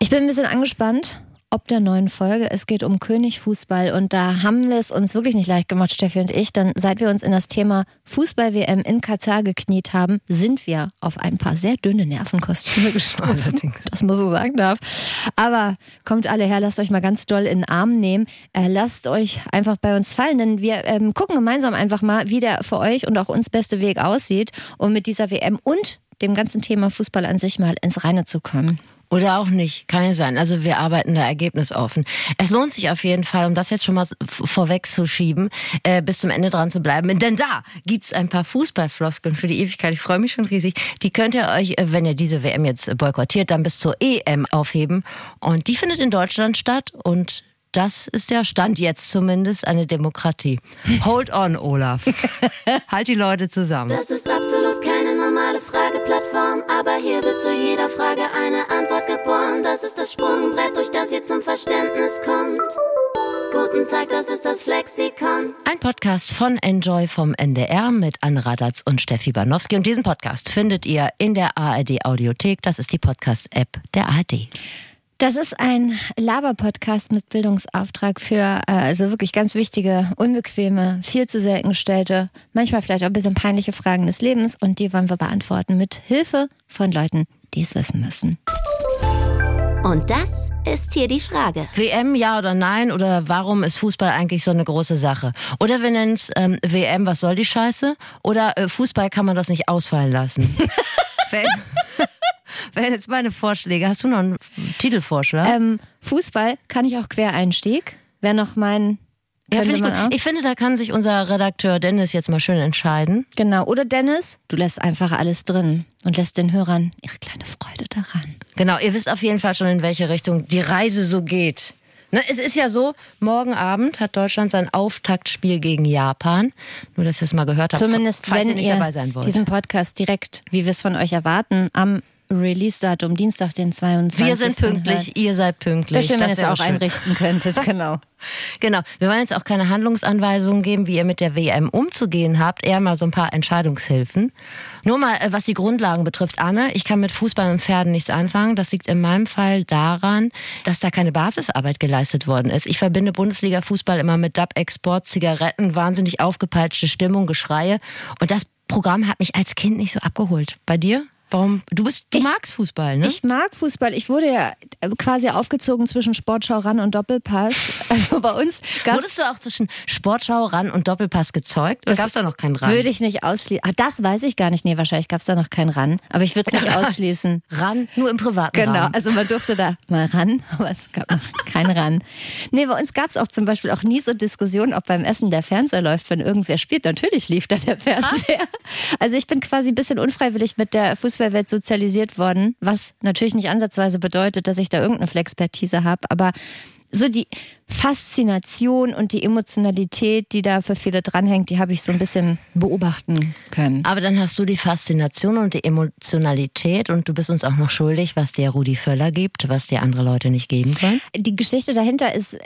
Ich bin ein bisschen angespannt ob der neuen Folge. Es geht um Königfußball und da haben wir es uns wirklich nicht leicht gemacht, Steffi und ich. Denn seit wir uns in das Thema Fußball-WM in Katar gekniet haben, sind wir auf ein paar sehr dünne Nervenkostüme gestoßen. Das muss ich sagen darf. Aber kommt alle her, lasst euch mal ganz doll in den Arm nehmen. Äh, lasst euch einfach bei uns fallen, denn wir ähm, gucken gemeinsam einfach mal, wie der für euch und auch uns beste Weg aussieht, um mit dieser WM und dem ganzen Thema Fußball an sich mal ins Reine zu kommen. Oder auch nicht, kann ja sein. Also wir arbeiten da ergebnisoffen. Es lohnt sich auf jeden Fall, um das jetzt schon mal vorwegzuschieben, äh, bis zum Ende dran zu bleiben. Denn da gibt's ein paar Fußballfloskeln für die Ewigkeit. Ich freue mich schon riesig. Die könnt ihr euch, äh, wenn ihr diese WM jetzt boykottiert, dann bis zur EM aufheben. Und die findet in Deutschland statt und das ist der Stand jetzt zumindest eine Demokratie. Hold on, Olaf. halt die Leute zusammen. Das ist absolut keine normale Frageplattform, aber hier wird zu jeder Frage eine Antwort. Das ist das Sprungbrett, durch das ihr zum Verständnis kommt. Guten Tag, das ist das Flexikon. Ein Podcast von Enjoy vom NDR mit Anne Radatz und Steffi Banowski. Und diesen Podcast findet ihr in der ARD Audiothek. Das ist die Podcast-App der ARD. Das ist ein Laber-Podcast mit Bildungsauftrag für äh, also wirklich ganz wichtige, unbequeme, viel zu selten gestellte, manchmal vielleicht auch ein bisschen peinliche Fragen des Lebens und die wollen wir beantworten mit Hilfe von Leuten, die es wissen müssen. Und das ist hier die Frage. WM ja oder nein oder warum ist Fußball eigentlich so eine große Sache? Oder wir nennen es ähm, WM, was soll die Scheiße? Oder äh, Fußball kann man das nicht ausfallen lassen? wären jetzt meine Vorschläge. Hast du noch einen Titelvorschlag? Ähm, Fußball kann ich auch Quereinstieg. Wäre noch mein. Ja, finde ich gut. Auch. Ich finde, da kann sich unser Redakteur Dennis jetzt mal schön entscheiden. Genau. Oder Dennis, du lässt einfach alles drin und lässt den Hörern ihre kleine Freude daran. Genau. Ihr wisst auf jeden Fall schon, in welche Richtung die Reise so geht. Ne, es ist ja so, morgen Abend hat Deutschland sein Auftaktspiel gegen Japan. Nur, dass ihr es mal gehört habt. Zumindest, falls wenn ihr, nicht ihr dabei sein wollt. diesen Podcast direkt, wie wir es von euch erwarten, am Release-Datum Dienstag, den 22. Wir sind pünktlich, halt. ihr seid pünktlich. Das schön, wenn ihr es auch schön. einrichten könntet, genau. genau. Wir wollen jetzt auch keine Handlungsanweisungen geben, wie ihr mit der WM umzugehen habt, eher mal so ein paar Entscheidungshilfen. Nur mal, äh, was die Grundlagen betrifft, Anne, ich kann mit Fußball und Pferden nichts anfangen. Das liegt in meinem Fall daran, dass da keine Basisarbeit geleistet worden ist. Ich verbinde Bundesliga-Fußball immer mit Dub-Export, Zigaretten, wahnsinnig aufgepeitschte Stimmung, Geschreie. Und das Programm hat mich als Kind nicht so abgeholt. Bei dir? Warum? Du bist, du ich, magst Fußball, ne? Ich mag Fußball. Ich wurde ja quasi aufgezogen zwischen Sportschau ran und Doppelpass. Also bei uns Wurdest du auch zwischen Sportschau ran und Doppelpass gezeugt? Oder gab es da noch keinen Ran? Würde ich nicht ausschließen. Ah, das weiß ich gar nicht. Nee, wahrscheinlich gab es da noch keinen Ran. Aber ich würde es nicht ausschließen. Ran, nur im privaten Genau, Raum. also man durfte da mal ran, aber es gab noch keinen Ran. Nee, bei uns gab es auch zum Beispiel auch nie so Diskussionen, ob beim Essen der Fernseher läuft, wenn irgendwer spielt. Natürlich lief da der Fernseher. Also ich bin quasi ein bisschen unfreiwillig mit der Fußball Fußballwelt sozialisiert worden, was natürlich nicht ansatzweise bedeutet, dass ich da irgendeine Flexpertise habe, aber so die Faszination und die Emotionalität, die da für viele dranhängt, die habe ich so ein bisschen beobachten können. Aber dann hast du die Faszination und die Emotionalität und du bist uns auch noch schuldig, was dir Rudi Völler gibt, was dir andere Leute nicht geben können. Die Geschichte dahinter ist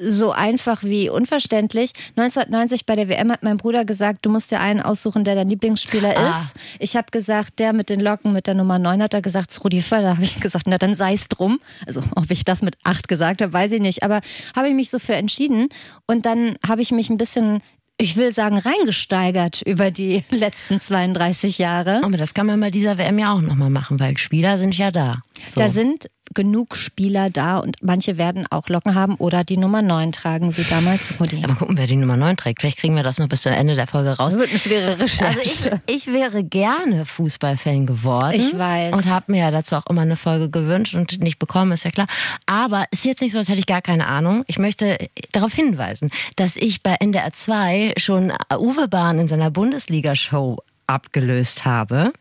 so einfach wie unverständlich. 1990 bei der WM hat mein Bruder gesagt, du musst dir einen aussuchen, der dein Lieblingsspieler ah. ist. Ich habe gesagt, der mit den Locken mit der Nummer 9 hat er gesagt, es Rudi Völler. Habe ich gesagt, na dann sei es drum. Also ob ich das mit 8 gesagt habe, weiß ich nicht. Aber habe ich mich so für entschieden. Und dann habe ich mich ein bisschen ich will sagen, reingesteigert über die letzten 32 Jahre. Aber das kann man bei dieser WM ja auch nochmal machen, weil Spieler sind ja da. So. Da sind genug Spieler da und manche werden auch Locken haben oder die Nummer 9 tragen, wie damals Rudi. Aber gucken, wer die Nummer 9 trägt. Vielleicht kriegen wir das noch bis zum Ende der Folge raus. Das wird eine schwere Recherche. Also ich, ich wäre gerne Fußballfan geworden. Ich weiß. Und habe mir ja dazu auch immer eine Folge gewünscht und nicht bekommen, ist ja klar. Aber es ist jetzt nicht so, als hätte ich gar keine Ahnung. Ich möchte darauf hinweisen, dass ich bei NDR 2 schon Uwe Bahn in seiner Bundesliga-Show abgelöst habe.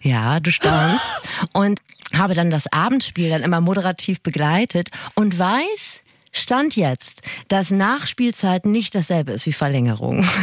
Ja, du staunst. und habe dann das Abendspiel dann immer moderativ begleitet und weiß, Stand jetzt, dass Nachspielzeit nicht dasselbe ist wie Verlängerung.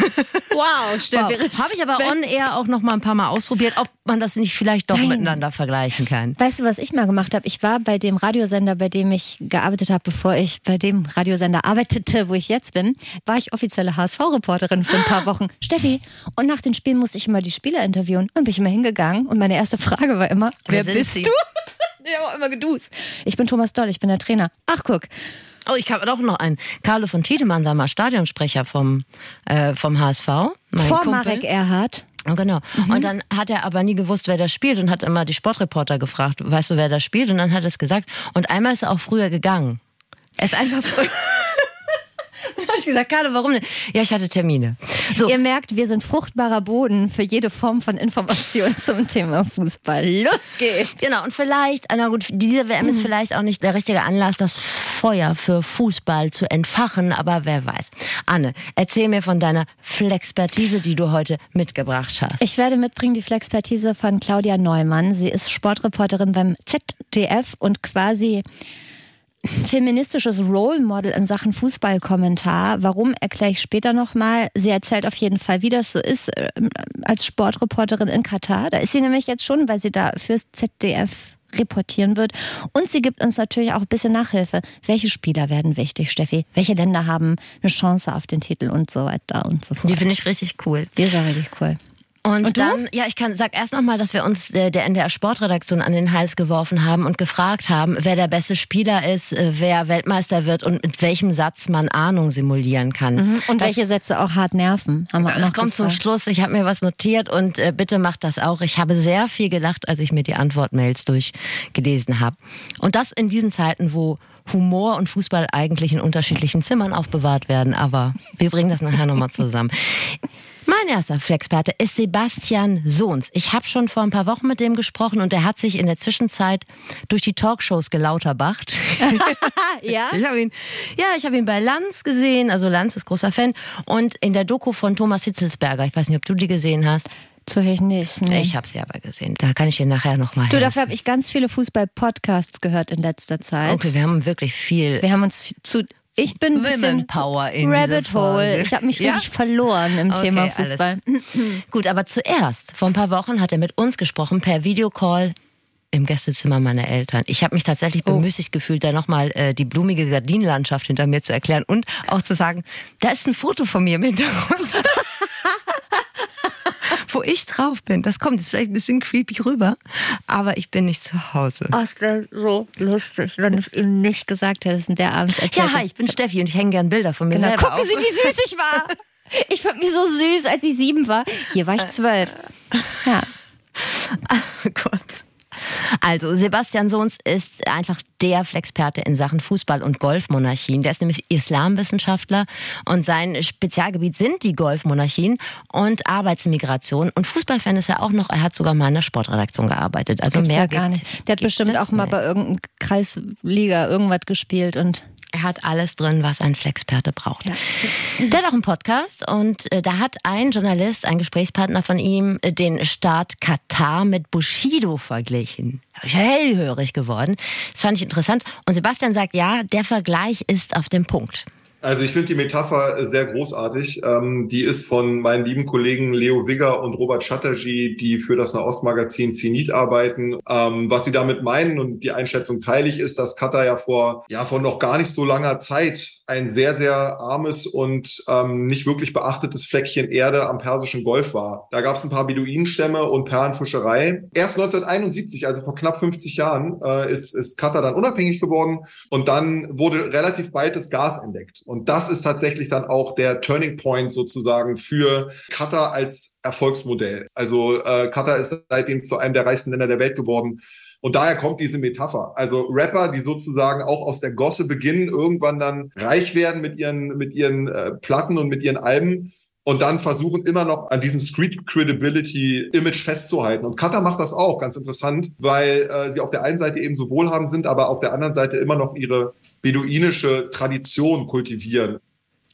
Wow, Steffi. Wow. Habe ich aber on air auch noch mal ein paar Mal ausprobiert, ob man das nicht vielleicht doch Nein. miteinander vergleichen kann. Weißt du, was ich mal gemacht habe? Ich war bei dem Radiosender, bei dem ich gearbeitet habe, bevor ich bei dem Radiosender arbeitete, wo ich jetzt bin, war ich offizielle HSV-Reporterin für ein paar Wochen. Steffi, und nach den Spielen musste ich immer die Spieler interviewen und bin ich immer hingegangen und meine erste Frage war immer, wer, wer bist Sie? du? Ich habe auch immer geduzt. Ich bin Thomas Doll, ich bin der Trainer. Ach, guck. Oh, ich habe doch noch einen. Carlo von Tiedemann war mal Stadionsprecher vom, äh, vom HSV. Vor Kumpel. Marek Erhardt. Oh, Genau. Mhm. Und dann hat er aber nie gewusst, wer da spielt und hat immer die Sportreporter gefragt, weißt du, wer da spielt? Und dann hat er es gesagt. Und einmal ist er auch früher gegangen. Er ist einfach früher. Habe ich gesagt, Carlo, warum denn? Ja, ich hatte Termine. So, Ihr merkt, wir sind fruchtbarer Boden für jede Form von Information zum Thema Fußball. Los geht's! Genau, und vielleicht, na gut, diese WM Mhm. ist vielleicht auch nicht der richtige Anlass, das Feuer für Fußball zu entfachen, aber wer weiß. Anne, erzähl mir von deiner Flexpertise, die du heute mitgebracht hast. Ich werde mitbringen die Flexpertise von Claudia Neumann. Sie ist Sportreporterin beim ZDF und quasi feministisches Role Model in Sachen Fußballkommentar. Warum erkläre ich später nochmal. Sie erzählt auf jeden Fall, wie das so ist äh, als Sportreporterin in Katar. Da ist sie nämlich jetzt schon, weil sie da fürs ZDF reportieren wird. Und sie gibt uns natürlich auch ein bisschen Nachhilfe. Welche Spieler werden wichtig, Steffi? Welche Länder haben eine Chance auf den Titel und so weiter und so fort. Die finde ich richtig cool. Die ist auch richtig cool. Und, Und dann, ja, ich kann, sag erst nochmal, dass wir uns äh, der NDR Sportredaktion an den Hals geworfen haben und gefragt haben, wer der beste Spieler ist, äh, wer Weltmeister wird und mit welchem Satz man Ahnung simulieren kann. Und welche Sätze auch hart nerven, haben wir Das kommt zum gefragt. Schluss. Ich habe mir was notiert und äh, bitte macht das auch. Ich habe sehr viel gelacht, als ich mir die Antwortmails durchgelesen habe. Und das in diesen Zeiten, wo Humor und Fußball eigentlich in unterschiedlichen Zimmern aufbewahrt werden. Aber wir bringen das nachher nochmal zusammen. Mein erster Flexperte ist Sebastian Sohns. Ich habe schon vor ein paar Wochen mit dem gesprochen und er hat sich in der Zwischenzeit durch die Talkshows gelauterbacht. Ja? Ich habe ihn, ja, ich habe ihn bei Lanz gesehen. Also Lanz ist großer Fan. Und in der Doku von Thomas Hitzelsberger. Ich weiß nicht, ob du die gesehen hast. Zufällig nicht. Nee. Ich habe sie aber gesehen. Da kann ich dir nachher nochmal Du, dafür habe ich ganz viele Fußball-Podcasts gehört in letzter Zeit. Okay, wir haben wirklich viel. Wir haben uns zu. Ich bin ein bisschen Women Power in Rabbit Hole. Ich habe mich Ja? richtig verloren im Okay, Thema. Fußball. Gut, aber zuerst, vor ein paar Wochen hat er mit uns gesprochen per Videocall im Gästezimmer meiner Eltern. Ich habe mich tatsächlich Oh. bemüßigt gefühlt, da nochmal äh, die blumige Gardinenlandschaft hinter mir zu erklären und auch zu sagen, da ist ein Foto von mir im Hintergrund. Wo ich drauf bin. Das kommt jetzt vielleicht ein bisschen creepy rüber, aber ich bin nicht zu Hause. Oh, es wäre so lustig, wenn du es ihm nicht gesagt hättest und der abends erzählt Ja, hi, ich bin Steffi und ich hänge gern Bilder von mir Genau. selber Gucken auf. Sie, wie süß ich war. Ich fand mich so süß, als ich sieben war. Hier war ich zwölf. Ja. Oh Gott. Also, Sebastian Sohns ist einfach der Flexperte in Sachen Fußball- und Golfmonarchien. Der ist nämlich Islamwissenschaftler und sein Spezialgebiet sind die Golfmonarchien und Arbeitsmigration. Und Fußballfan ist er auch noch. Er hat sogar mal in der Sportredaktion gearbeitet. Also mehr ja gar gibt- nicht. Der hat bestimmt es auch mal nicht. bei irgendeinem Kreisliga irgendwas gespielt und Er hat alles drin, was ein Flexperte braucht. Der hat auch einen Podcast und äh, da hat ein Journalist, ein Gesprächspartner von ihm, äh, den Staat Katar mit Bushido verglichen. Da ich hellhörig geworden. Das fand ich interessant. Und Sebastian sagt, ja, der Vergleich ist auf dem Punkt. Also ich finde die Metapher sehr großartig. Ähm, die ist von meinen lieben Kollegen Leo Wigger und Robert Chatterjee, die für das Nahostmagazin Zenit arbeiten. Ähm, was sie damit meinen und die Einschätzung teile ich, ist, dass Katar ja vor, ja, vor noch gar nicht so langer Zeit ein sehr, sehr armes und ähm, nicht wirklich beachtetes Fleckchen Erde am Persischen Golf war. Da gab es ein paar Beduinenstämme und Perlenfischerei. Erst 1971, also vor knapp 50 Jahren, äh, ist, ist Katar dann unabhängig geworden und dann wurde relativ bald das Gas entdeckt. Und das ist tatsächlich dann auch der Turning Point sozusagen für Katar als Erfolgsmodell. Also äh, Katar ist seitdem zu einem der reichsten Länder der Welt geworden. Und daher kommt diese Metapher. Also Rapper, die sozusagen auch aus der Gosse beginnen, irgendwann dann reich werden mit ihren, mit ihren äh, Platten und mit ihren Alben und dann versuchen immer noch an diesem Street Credibility Image festzuhalten. Und Qatar macht das auch, ganz interessant, weil äh, sie auf der einen Seite eben so wohlhabend sind, aber auf der anderen Seite immer noch ihre beduinische Tradition kultivieren.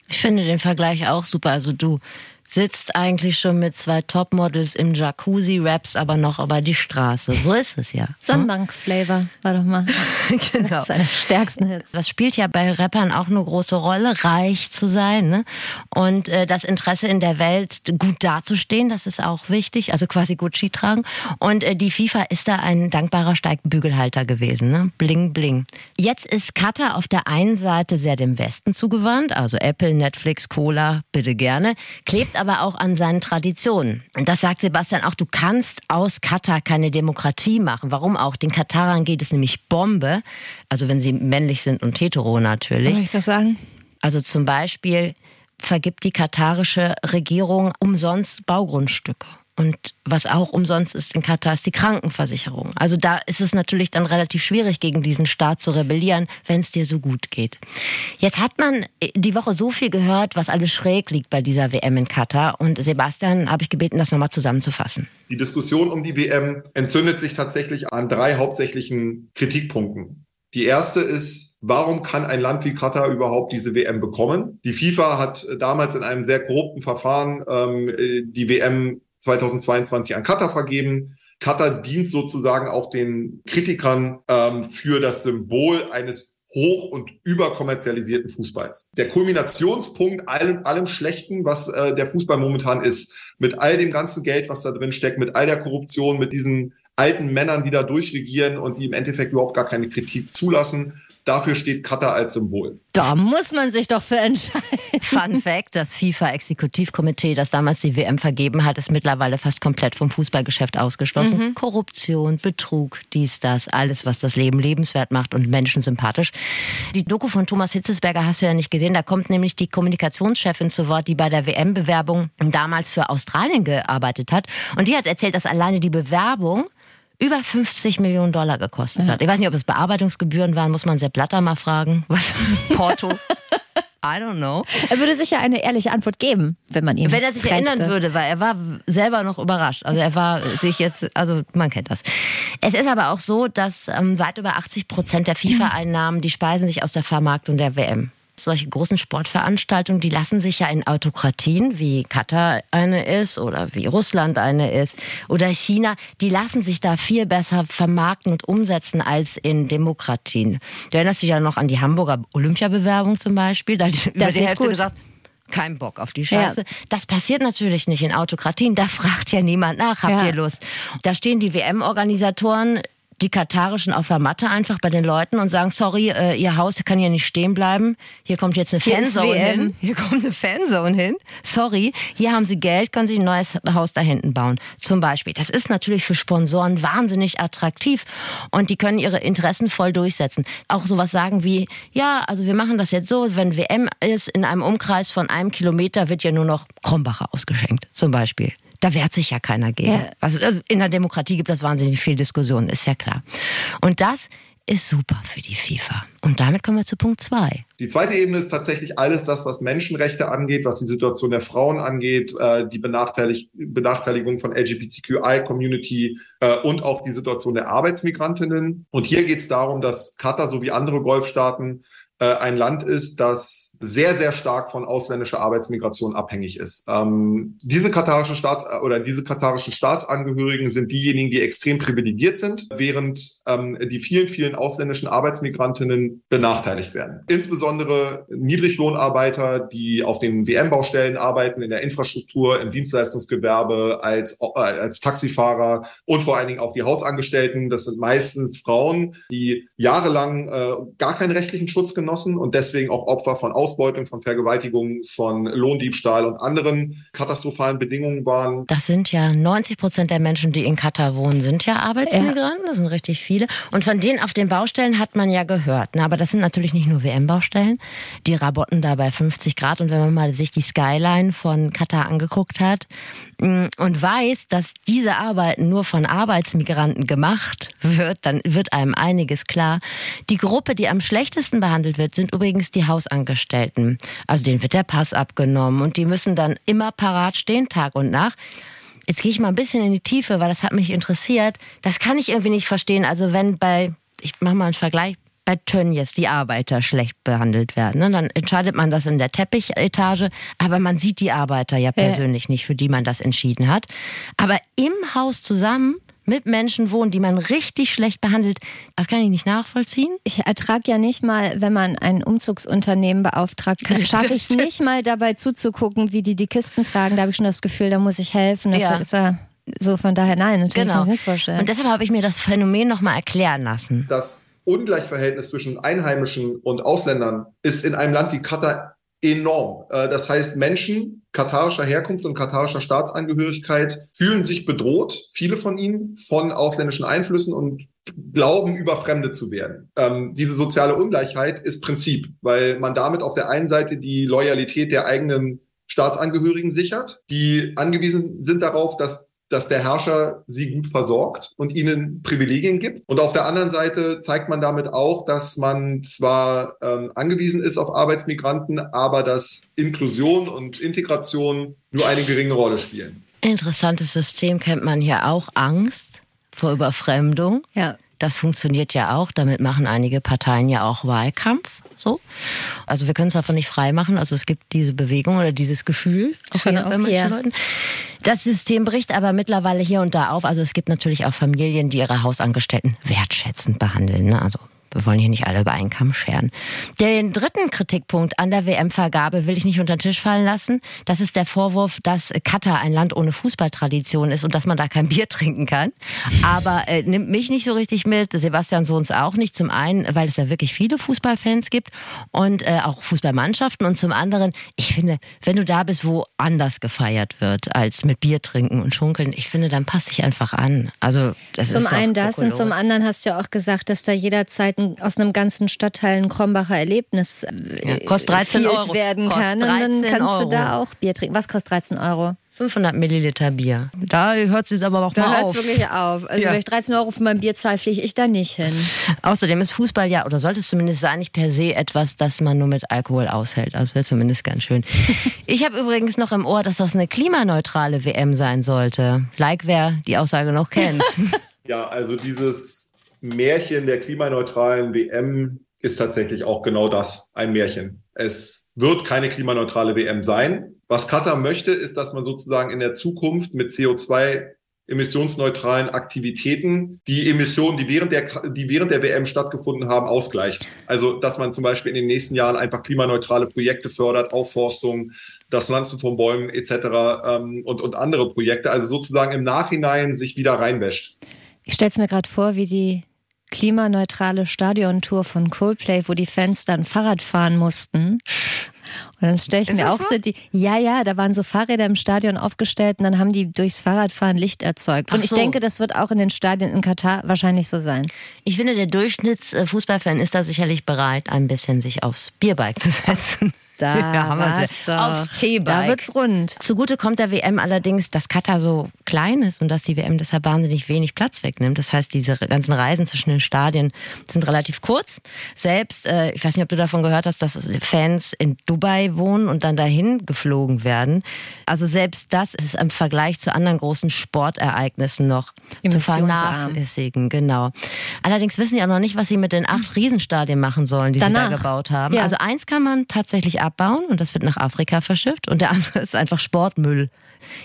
Ich finde den Vergleich auch super. Also du sitzt eigentlich schon mit zwei Topmodels im Jacuzzi, raps aber noch über die Straße. So ist es ja. Sonnenbank-Flavor war doch mal genau. seine stärksten Hits. Das spielt ja bei Rappern auch eine große Rolle, reich zu sein ne? und äh, das Interesse in der Welt gut dazustehen, das ist auch wichtig, also quasi Gucci tragen. Und äh, die FIFA ist da ein dankbarer Steigbügelhalter gewesen, ne? bling bling. Jetzt ist Qatar auf der einen Seite sehr dem Westen zugewandt, also Apple, Netflix, Cola, bitte gerne, klebt liegt aber auch an seinen Traditionen. Und das sagt Sebastian auch, du kannst aus Katar keine Demokratie machen. Warum auch? Den Katarern geht es nämlich Bombe. Also wenn sie männlich sind und hetero natürlich. Soll ich das sagen? Also zum Beispiel vergibt die katarische Regierung umsonst Baugrundstücke. Und was auch umsonst ist in Katar, ist die Krankenversicherung. Also da ist es natürlich dann relativ schwierig, gegen diesen Staat zu rebellieren, wenn es dir so gut geht. Jetzt hat man die Woche so viel gehört, was alles schräg liegt bei dieser WM in Katar. Und Sebastian habe ich gebeten, das nochmal zusammenzufassen. Die Diskussion um die WM entzündet sich tatsächlich an drei hauptsächlichen Kritikpunkten. Die erste ist, warum kann ein Land wie Katar überhaupt diese WM bekommen? Die FIFA hat damals in einem sehr korrupten Verfahren ähm, die WM 2022 an Katar vergeben. Katar dient sozusagen auch den Kritikern ähm, für das Symbol eines hoch- und überkommerzialisierten Fußballs. Der Kulminationspunkt allem, allem Schlechten, was äh, der Fußball momentan ist, mit all dem ganzen Geld, was da drin steckt, mit all der Korruption, mit diesen alten Männern, die da durchregieren und die im Endeffekt überhaupt gar keine Kritik zulassen, Dafür steht Katar als Symbol. Da muss man sich doch für entscheiden. Fun Fact: Das FIFA-Exekutivkomitee, das damals die WM vergeben hat, ist mittlerweile fast komplett vom Fußballgeschäft ausgeschlossen. Mhm. Korruption, Betrug, dies, das, alles, was das Leben lebenswert macht und Menschen sympathisch. Die Doku von Thomas Hitzesberger hast du ja nicht gesehen. Da kommt nämlich die Kommunikationschefin zu Wort, die bei der WM-Bewerbung damals für Australien gearbeitet hat. Und die hat erzählt, dass alleine die Bewerbung über 50 Millionen Dollar gekostet ja. hat. Ich weiß nicht, ob es Bearbeitungsgebühren waren, muss man Sepp Blatter mal fragen. Was? Porto? I don't know. Er würde sicher eine ehrliche Antwort geben, wenn man ihn. Wenn er sich tränkte. erinnern würde, weil er war selber noch überrascht. Also er war sich jetzt, also man kennt das. Es ist aber auch so, dass ähm, weit über 80 Prozent der FIFA-Einnahmen, die speisen sich aus der Vermarktung der WM. Solche großen Sportveranstaltungen, die lassen sich ja in Autokratien, wie Katar eine ist oder wie Russland eine ist oder China, die lassen sich da viel besser vermarkten und umsetzen als in Demokratien. Du erinnerst dich ja noch an die Hamburger Olympiabewerbung zum Beispiel. Da hat über die Hälfte gut. gesagt, kein Bock auf die Scheiße. Ja. Das passiert natürlich nicht in Autokratien. Da fragt ja niemand nach, habt ja. ihr Lust? Da stehen die WM-Organisatoren die Katarischen auf der Matte einfach bei den Leuten und sagen, sorry, äh, ihr Haus kann hier nicht stehen bleiben. Hier kommt jetzt eine Fanzone hin. Hier kommt eine Fanzone hin. Sorry, hier haben sie Geld, können sie ein neues Haus da hinten bauen. Zum Beispiel. Das ist natürlich für Sponsoren wahnsinnig attraktiv und die können ihre Interessen voll durchsetzen. Auch sowas sagen wie, ja, also wir machen das jetzt so, wenn WM ist, in einem Umkreis von einem Kilometer wird ja nur noch Krombacher ausgeschenkt. Zum Beispiel. Da wehrt sich ja keiner gegen. Ja. Also in der Demokratie gibt es wahnsinnig viel Diskussion, ist ja klar. Und das ist super für die FIFA. Und damit kommen wir zu Punkt zwei. Die zweite Ebene ist tatsächlich alles das, was Menschenrechte angeht, was die Situation der Frauen angeht, äh, die Benachteilig Benachteiligung von LGBTQI-Community äh, und auch die Situation der Arbeitsmigrantinnen. Und hier geht es darum, dass Katar sowie andere Golfstaaten äh, ein Land ist, das sehr, sehr stark von ausländischer Arbeitsmigration abhängig ist. Ähm, diese katarischen Staats- oder diese katarischen Staatsangehörigen sind diejenigen, die extrem privilegiert sind, während ähm, die vielen, vielen ausländischen Arbeitsmigrantinnen benachteiligt werden. Insbesondere Niedriglohnarbeiter, die auf den WM-Baustellen arbeiten, in der Infrastruktur, im Dienstleistungsgewerbe, als, äh, als Taxifahrer und vor allen Dingen auch die Hausangestellten. Das sind meistens Frauen, die jahrelang äh, gar keinen rechtlichen Schutz genossen und deswegen auch Opfer von Ausbeutung, von Vergewaltigung, von Lohndiebstahl und anderen katastrophalen Bedingungen waren. Das sind ja 90 Prozent der Menschen, die in Katar wohnen, sind ja Arbeitsmigranten. Ja. Das sind richtig viele. Und von denen auf den Baustellen hat man ja gehört. Na, aber das sind natürlich nicht nur WM-Baustellen. Die rabotten da bei 50 Grad. Und wenn man mal sich die Skyline von Katar angeguckt hat mm, und weiß, dass diese Arbeiten nur von Arbeitsmigranten gemacht wird, dann wird einem einiges klar. Die Gruppe, die am schlechtesten behandelt behandelt wird, sind übrigens die Hausangestellten. Also denen wird der Pass abgenommen und die müssen dann immer parat stehen, Tag und Nacht. Jetzt gehe ich mal ein bisschen in die Tiefe, weil das hat mich interessiert. Das kann ich irgendwie nicht verstehen. Also wenn bei, ich mache mal einen Vergleich, bei Tönnies die Arbeiter schlecht behandelt werden. Ne? Dann entscheidet man das in der Teppichetage, aber man sieht die Arbeiter ja persönlich ja. nicht, für die man das entschieden hat. Aber im Haus zusammen mit Menschen wohnen, die man richtig schlecht behandelt. Das kann ich nicht nachvollziehen. Ich ertrage ja nicht mal, wenn man ein Umzugsunternehmen beauftragt, schaffe ich nicht mal dabei zuzugucken, wie die die Kisten tragen. Da habe ich schon das Gefühl, da muss ich helfen. Das ja. ist ja so von daher nein, natürlich genau. kann ich mir nicht vorstellen. Und deshalb habe ich mir das Phänomen nochmal erklären lassen. Das Ungleichverhältnis zwischen Einheimischen und Ausländern ist in einem Land wie Katar enorm. Äh, das heißt, Menschen katarischer Herkunft und katarischer Staatsangehörigkeit fühlen sich bedroht, viele von ihnen, von ausländischen Einflüssen und glauben, überfremdet zu werden. Ähm, diese soziale Ungleichheit ist Prinzip, weil man damit auf der einen Seite die Loyalität der eigenen Staatsangehörigen sichert, die angewiesen sind darauf, dass dass der Herrscher sie gut versorgt und ihnen Privilegien gibt. Und auf der anderen Seite zeigt man damit auch, dass man zwar ähm, angewiesen ist auf Arbeitsmigranten, aber dass Inklusion und Integration nur eine geringe Rolle spielen. Interessantes System kennt man hier auch Angst vor Überfremdung. Ja. Das funktioniert ja auch. Damit machen einige Parteien ja auch Wahlkampf. So. Also wir können es davon nicht frei machen. Also es gibt diese Bewegung oder dieses Gefühl auch hier bei manchen ja. Leuten. Das System bricht aber mittlerweile hier und da auf. Also es gibt natürlich auch Familien, die ihre Hausangestellten wertschätzend behandeln. Ne? Also wir wollen hier nicht alle über einen Kamm scheren. Den dritten Kritikpunkt an der WM-Vergabe will ich nicht unter den Tisch fallen lassen. Das ist der Vorwurf, dass Katar ein Land ohne Fußballtradition ist und dass man da kein Bier trinken kann. Aber äh, nimmt mich nicht so richtig mit, Sebastian Sohns auch nicht. Zum einen, weil es da wirklich viele Fußballfans gibt und äh, auch Fußballmannschaften. Und zum anderen, ich finde, wenn du da bist, wo anders gefeiert wird als mit Bier trinken und schunkeln, ich finde, dann passt dich einfach an. Also das zum ist einen das und zum anderen hast du ja auch gesagt, dass da jederzeit ein aus einem ganzen Stadtteil ein Krombacher Erlebnis äh, ja, kostet 13 Euro. werden kann. Und dann kannst Euro. du da auch Bier trinken. Was kostet 13 Euro? 500 Milliliter Bier. Da hört es aber auch da mal auf. Da hört es wirklich auf. Also ja. wenn ich 13 Euro für mein Bier zahle, fliege ich da nicht hin. Außerdem ist Fußball ja, oder sollte es zumindest sein, nicht per se etwas, das man nur mit Alkohol aushält. Also wäre zumindest ganz schön. ich habe übrigens noch im Ohr, dass das eine klimaneutrale WM sein sollte. Like wer die Aussage noch kennt. ja, also dieses Märchen der klimaneutralen WM ist tatsächlich auch genau das, ein Märchen. Es wird keine klimaneutrale WM sein. Was Katar möchte, ist, dass man sozusagen in der Zukunft mit CO2 emissionsneutralen Aktivitäten die Emissionen, die während der, die während der WM stattgefunden haben, ausgleicht. Also, dass man zum Beispiel in den nächsten Jahren einfach klimaneutrale Projekte fördert, Aufforstung, das Pflanzen von Bäumen etc. Ähm, und, und andere Projekte. Also sozusagen im Nachhinein sich wieder reinwäscht. Ich stelle es mir gerade vor, wie die klimaneutrale Stadiontour von Coldplay, wo die Fans dann Fahrrad fahren mussten. Und dann stelle ich Ist mir auch so? so die, ja, ja, da waren so Fahrräder im Stadion aufgestellt und dann haben die durchs Fahrradfahren Licht erzeugt. Und so. ich denke, das wird auch in den Stadien in Katar wahrscheinlich so sein. Ich finde, der Durchschnittsfußballfan ist da sicherlich bereit, ein bisschen sich aufs Bierbike zu setzen. Da ja, haben wir so. aufs Teebike. Da wird's rund. Zugute kommt der WM allerdings, dass Katar so klein ist und dass die WM deshalb wahnsinnig wenig Platz wegnimmt. Das heißt, diese ganzen Reisen zwischen den Stadien sind relativ kurz. Selbst, äh, ich weiß nicht, ob du davon gehört hast, dass Fans in Dubai wohnen und dann dahin geflogen werden. Also selbst das ist im Vergleich zu anderen großen Sportereignissen noch zu vernachlässigen. Genau. Allerdings wissen die auch noch nicht, was sie mit den acht Riesenstadien machen sollen, die Danach. sie da gebaut haben. Ja. Also eins kann man tatsächlich abbauen und das wird nach Afrika verschifft und der andere ist einfach Sportmüll.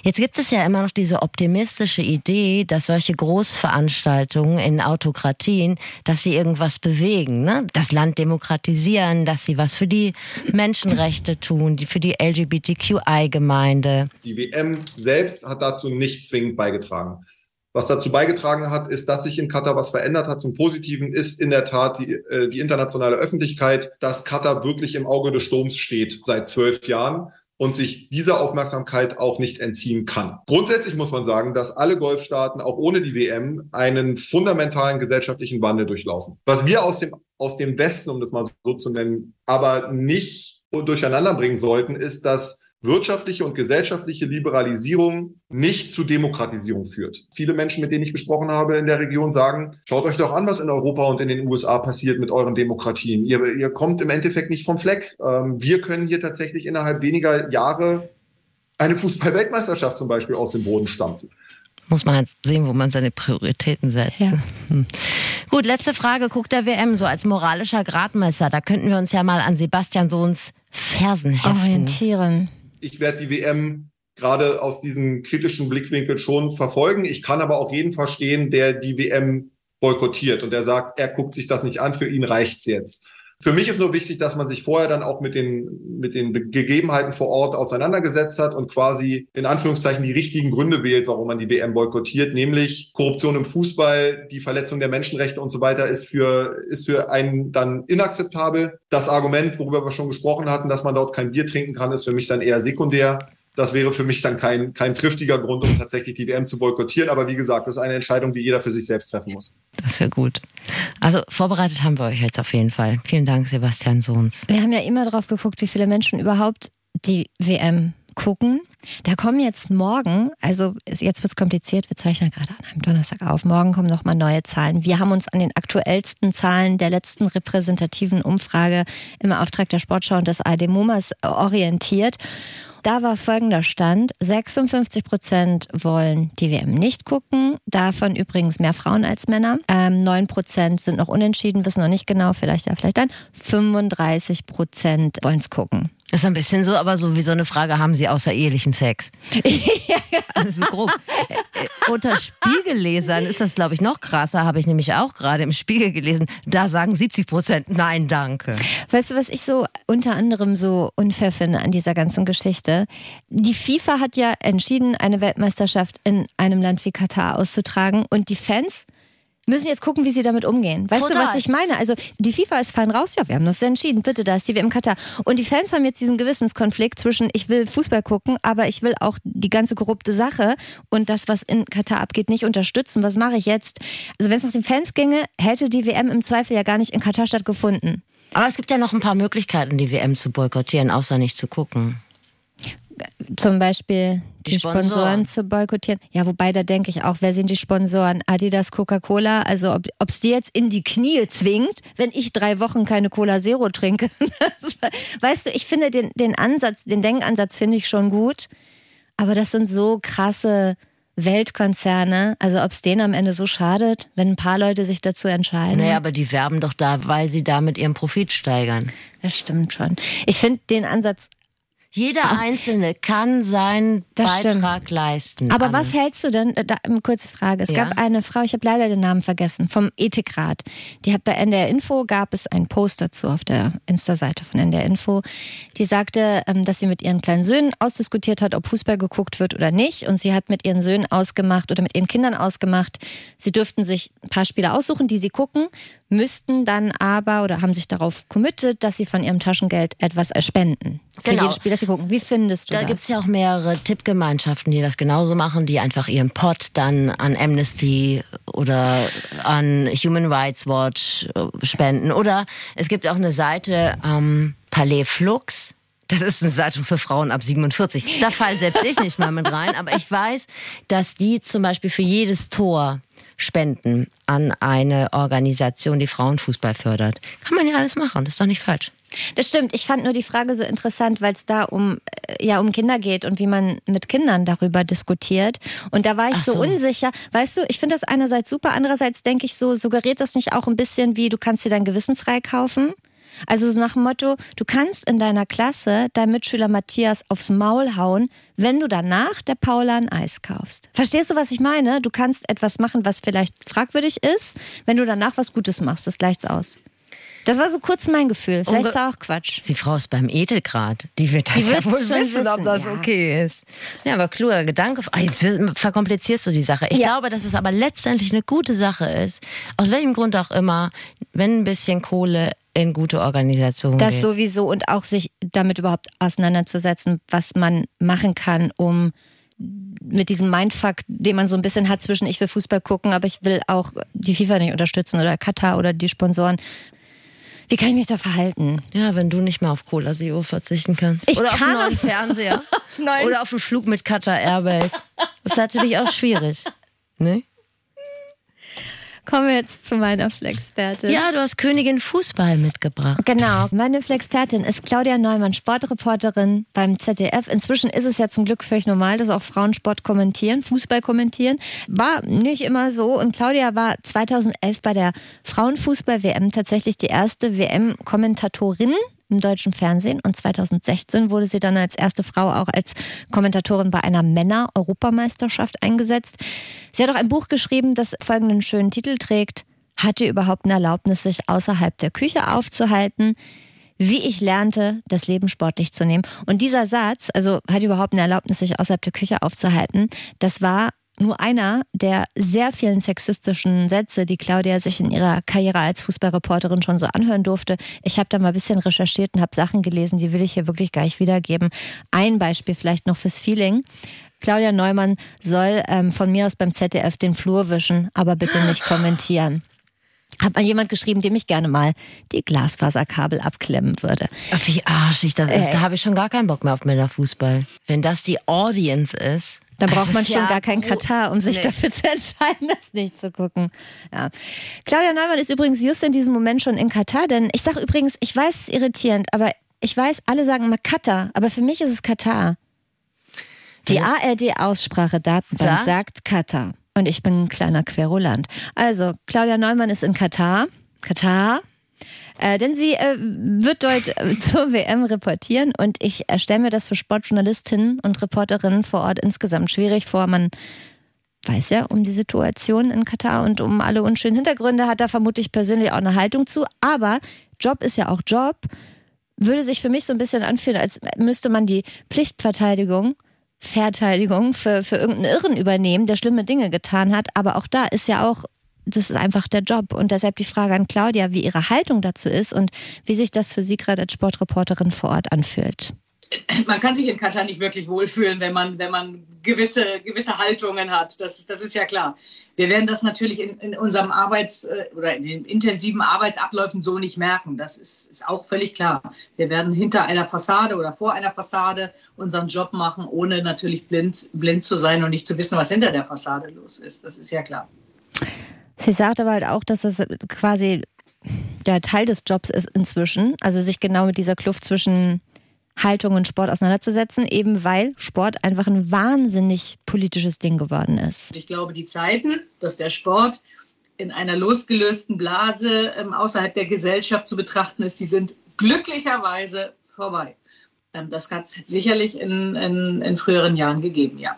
Jetzt gibt es ja immer noch diese optimistische Idee, dass solche Großveranstaltungen in Autokratien, dass sie irgendwas bewegen, ne? das Land demokratisieren, dass sie was für die Menschenrechte tun, für die LGBTQI-Gemeinde. Die WM selbst hat dazu nicht zwingend beigetragen. Was dazu beigetragen hat, ist, dass sich in Katar was verändert hat. Zum Positiven ist in der Tat die, äh, die internationale Öffentlichkeit, dass Katar wirklich im Auge des Sturms steht seit zwölf Jahren und sich dieser Aufmerksamkeit auch nicht entziehen kann. Grundsätzlich muss man sagen, dass alle Golfstaaten auch ohne die WM einen fundamentalen gesellschaftlichen Wandel durchlaufen. Was wir aus dem, aus dem Westen, um das mal so zu nennen, aber nicht durcheinander bringen sollten, ist, dass wirtschaftliche und gesellschaftliche Liberalisierung nicht zu Demokratisierung führt. Viele Menschen, mit denen ich gesprochen habe in der Region, sagen, schaut euch doch an, was in Europa und in den USA passiert mit euren Demokratien. Ihr, ihr kommt im Endeffekt nicht vom Fleck. Ähm, wir können hier tatsächlich innerhalb weniger Jahre eine Fußball-Weltmeisterschaft zum Beispiel aus dem Boden stampfen. Muss man halt sehen, wo man seine Prioritäten setzt. Ja. Hm. Gut, letzte Frage. Guckt der WM so als moralischer Gradmesser. Da könnten wir uns ja mal an Sebastian Sohns Fersen heften. Orientieren ich werde die WM gerade aus diesem kritischen Blickwinkel schon verfolgen. Ich kann aber auch jeden verstehen, der die WM boykottiert und der sagt, er guckt sich das nicht an, für ihn reicht's jetzt. Für mich ist nur wichtig, dass man sich vorher dann auch mit den, mit den Gegebenheiten vor Ort auseinandergesetzt hat und quasi in Anführungszeichen die richtigen Gründe wählt, warum man die WM boykottiert, nämlich Korruption im Fußball, die Verletzung der Menschenrechte und so weiter ist für, ist für einen dann inakzeptabel. Das Argument, worüber wir schon gesprochen hatten, dass man dort kein Bier trinken kann, ist für mich dann eher sekundär. Das wäre für mich dann kein, kein triftiger Grund, um tatsächlich die WM zu boykottieren. Aber wie gesagt, das ist eine Entscheidung, die jeder für sich selbst treffen muss. Das wäre gut. Also vorbereitet haben wir euch jetzt auf jeden Fall. Vielen Dank, Sebastian Sohns. Wir haben ja immer drauf geguckt, wie viele Menschen überhaupt die WM gucken. Da kommen jetzt morgen, also jetzt wird es kompliziert, wir zeichnen gerade an einem Donnerstag auf, morgen kommen nochmal neue Zahlen. Wir haben uns an den aktuellsten Zahlen der letzten repräsentativen Umfrage im Auftrag der Sportschau und des ARD MoMAs orientiert. Da war folgender Stand. 56 Prozent wollen die WM nicht gucken. Davon übrigens mehr Frauen als Männer. Ähm, 9 Prozent sind noch unentschieden, wissen noch nicht genau, vielleicht ja, vielleicht dann. 35 Prozent wollen es gucken. Das ist ein bisschen so, aber so wie so eine Frage, haben Sie außerehelichen Sex? ja, also grob. Äh, äh, unter Spiegellesern ist das, glaube ich, noch krasser, habe ich nämlich auch gerade im Spiegel gelesen. Da sagen 70 Prozent Nein, danke. Weißt du, was ich so unter anderem so unfair finde an dieser ganzen Geschichte? Die FIFA hat ja entschieden, eine Weltmeisterschaft in einem Land wie Katar auszutragen und die Fans müssen jetzt gucken, wie sie damit umgehen. Weißt Total. du, was ich meine? Also die FIFA ist fein raus, ja, wir haben das entschieden, bitte, da ist die WM Katar. Und die Fans haben jetzt diesen Gewissenskonflikt zwischen, ich will Fußball gucken, aber ich will auch die ganze korrupte Sache und das, was in Katar abgeht, nicht unterstützen. Was mache ich jetzt? Also wenn es nach den Fans ginge, hätte die WM im Zweifel ja gar nicht in Katar stattgefunden. Aber es gibt ja noch ein paar Möglichkeiten, die WM zu boykottieren, außer nicht zu gucken zum Beispiel die, die Sponsoren. Sponsoren. zu boykottieren. Ja, wobei da denke ich auch, wer sind die Sponsoren? Adidas, Coca-Cola. Also ob es die jetzt in die Knie zwingt, wenn ich drei Wochen keine Cola Zero trinke. weißt du, ich finde den, den Ansatz, den Denkansatz finde ich schon gut. Aber das sind so krasse Weltkonzerne, also ob es denen am Ende so schadet, wenn ein paar Leute sich dazu entscheiden. Naja, aber die werben doch da, weil sie damit ihren Profit steigern. Das stimmt schon. Ich finde den Ansatz jeder ah. Einzelne kann seinen das Beitrag stimmt. leisten. Aber Anne. was hältst du denn, äh, da, eine kurze Frage, es ja. gab eine Frau, ich habe leider den Namen vergessen, vom Ethikrat, die hat bei NDR Info, gab es einen Post dazu auf der Insta-Seite von NDR Info, die sagte, ähm, dass sie mit ihren kleinen Söhnen ausdiskutiert hat, ob Fußball geguckt wird oder nicht und sie hat mit ihren Söhnen ausgemacht oder mit ihren Kindern ausgemacht, sie dürften sich ein paar Spiele aussuchen, die sie gucken, müssten dann aber oder haben sich darauf committed, dass sie von ihrem Taschengeld etwas erspenden. Für genau. jedes Spiel, das sie gucken. Wie findest du da das? Da gibt es ja auch mehrere Tippgemeinschaften, die das genauso machen, die einfach ihren Pot dann an Amnesty oder an Human Rights Watch äh, spenden. Oder es gibt auch eine Seite, ähm, Palais Flux. Das ist eine Seite für Frauen ab 47. Da fall selbst ich nicht mal mit rein. Aber ich weiß, dass die zum Beispiel für jedes Tor spenden an eine Organisation, die Frauenfußball fördert. Kann man ja alles machen, das ist doch nicht falsch. Das stimmt. Ich fand nur die Frage so interessant, weil es da um äh, ja um Kinder geht und wie man mit Kindern darüber diskutiert. Und da war ich so. so. unsicher. Weißt du, ich finde das einerseits super, andererseits denke ich so, suggeriert das nicht auch ein bisschen wie, du kannst dir dein Gewissen freikaufen? Also nach dem Motto, du kannst in deiner Klasse deinem Mitschüler Matthias aufs Maul hauen, wenn du danach der Paula ein Eis kaufst. Verstehst du, was ich meine? Du kannst etwas machen, was vielleicht fragwürdig ist, wenn du danach was Gutes machst. Das gleicht's aus. Das war so kurz mein Gefühl. Vielleicht ist auch Quatsch. Die Frau ist beim Edelgrad. Die wird das die ja wohl wissen, wissen, ob das ja. okay ist. Ja, aber kluger Gedanke. Ah, jetzt verkomplizierst du die Sache. Ich ja. glaube, dass es aber letztendlich eine gute Sache ist. Aus welchem Grund auch immer, wenn ein bisschen Kohle in gute Organisationen Das geht. sowieso und auch sich damit überhaupt auseinanderzusetzen, was man machen kann, um mit diesem Mindfuck, den man so ein bisschen hat zwischen ich will Fußball gucken, aber ich will auch die FIFA nicht unterstützen oder Katar oder die Sponsoren. Wie kann ich mich da verhalten? Ja, wenn du nicht mehr auf Cola Zero verzichten kannst. Ich oder kann auf einen neuen Fernseher. auf neuen. Oder auf einen Flug mit Qatar Airbase. Das ist natürlich auch schwierig. Ne? Kommen wir jetzt zu meiner Flexpertin. Ja, du hast Königin Fußball mitgebracht. Genau. Meine Flexpertin ist Claudia Neumann, Sportreporterin beim ZDF. Inzwischen ist es ja zum Glück völlig normal, dass auch Frauen Sport kommentieren, Fußball kommentieren. War nicht immer so. Und Claudia war 2011 bei der Frauenfußball-WM tatsächlich die erste WM-Kommentatorin im deutschen Fernsehen und 2016 wurde sie dann als erste Frau auch als Kommentatorin bei einer Männer-Europameisterschaft eingesetzt. Sie hat auch ein Buch geschrieben, das folgenden schönen Titel trägt. hatte überhaupt eine Erlaubnis, sich außerhalb der Küche aufzuhalten? Wie ich lernte, das Leben sportlich zu nehmen. Und dieser Satz, also hat überhaupt eine Erlaubnis, sich außerhalb der Küche aufzuhalten, das war nur einer der sehr vielen sexistischen Sätze, die Claudia sich in ihrer Karriere als Fußballreporterin schon so anhören durfte. Ich habe da mal ein bisschen recherchiert und habe Sachen gelesen, die will ich hier wirklich gleich wiedergeben. Ein Beispiel vielleicht noch fürs Feeling. Claudia Neumann soll ähm, von mir aus beim ZDF den Flur wischen, aber bitte nicht kommentieren. Hat mal jemand geschrieben, dem ich gerne mal die Glasfaserkabel abklemmen würde. Ach, wie arschig das ist. Äh, da habe ich schon gar keinen Bock mehr auf Männerfußball. Wenn das die Audience ist. Da braucht man schon ja gar keinen Katar, um sich nee. dafür zu entscheiden, das nicht zu gucken. Ja. Claudia Neumann ist übrigens just in diesem Moment schon in Katar, denn ich sage übrigens, ich weiß, es ist irritierend, aber ich weiß, alle sagen immer Katar, aber für mich ist es Katar. Die ARD-Aussprache-Datenbank sagt Katar. Und ich bin ein kleiner Querulant. Also, Claudia Neumann ist in Katar. Katar. Äh, denn sie äh, wird dort äh, zur WM reportieren und ich äh, stelle mir das für Sportjournalistinnen und Reporterinnen vor Ort insgesamt schwierig vor. Man weiß ja um die Situation in Katar und um alle unschönen Hintergründe, hat da vermutlich persönlich auch eine Haltung zu. Aber Job ist ja auch Job. Würde sich für mich so ein bisschen anfühlen, als müsste man die Pflichtverteidigung Verteidigung für, für irgendeinen Irren übernehmen, der schlimme Dinge getan hat. Aber auch da ist ja auch das ist einfach der Job. Und deshalb die Frage an Claudia, wie ihre Haltung dazu ist und wie sich das für Sie gerade als Sportreporterin vor Ort anfühlt. Man kann sich in Katar nicht wirklich wohlfühlen, wenn man, wenn man gewisse, gewisse Haltungen hat. Das, das ist ja klar. Wir werden das natürlich in, in unserem Arbeits- äh, oder in den intensiven Arbeitsabläufen so nicht merken. Das ist, ist auch völlig klar. Wir werden hinter einer Fassade oder vor einer Fassade unseren Job machen, ohne natürlich blind, blind zu sein und nicht zu wissen, was hinter der Fassade los ist. Das ist ja klar. Sie sagt aber halt auch, dass das quasi der Teil des Jobs ist inzwischen, also sich genau mit dieser Kluft zwischen Haltung und Sport auseinanderzusetzen, eben weil Sport einfach ein wahnsinnig politisches Ding geworden ist. Ich glaube, die Zeiten, dass der Sport in einer losgelösten Blase ähm, außerhalb der Gesellschaft zu betrachten ist, die sind glücklicherweise vorbei. Ähm, das hat es sicherlich in, in, in früheren Jahren gegeben, ja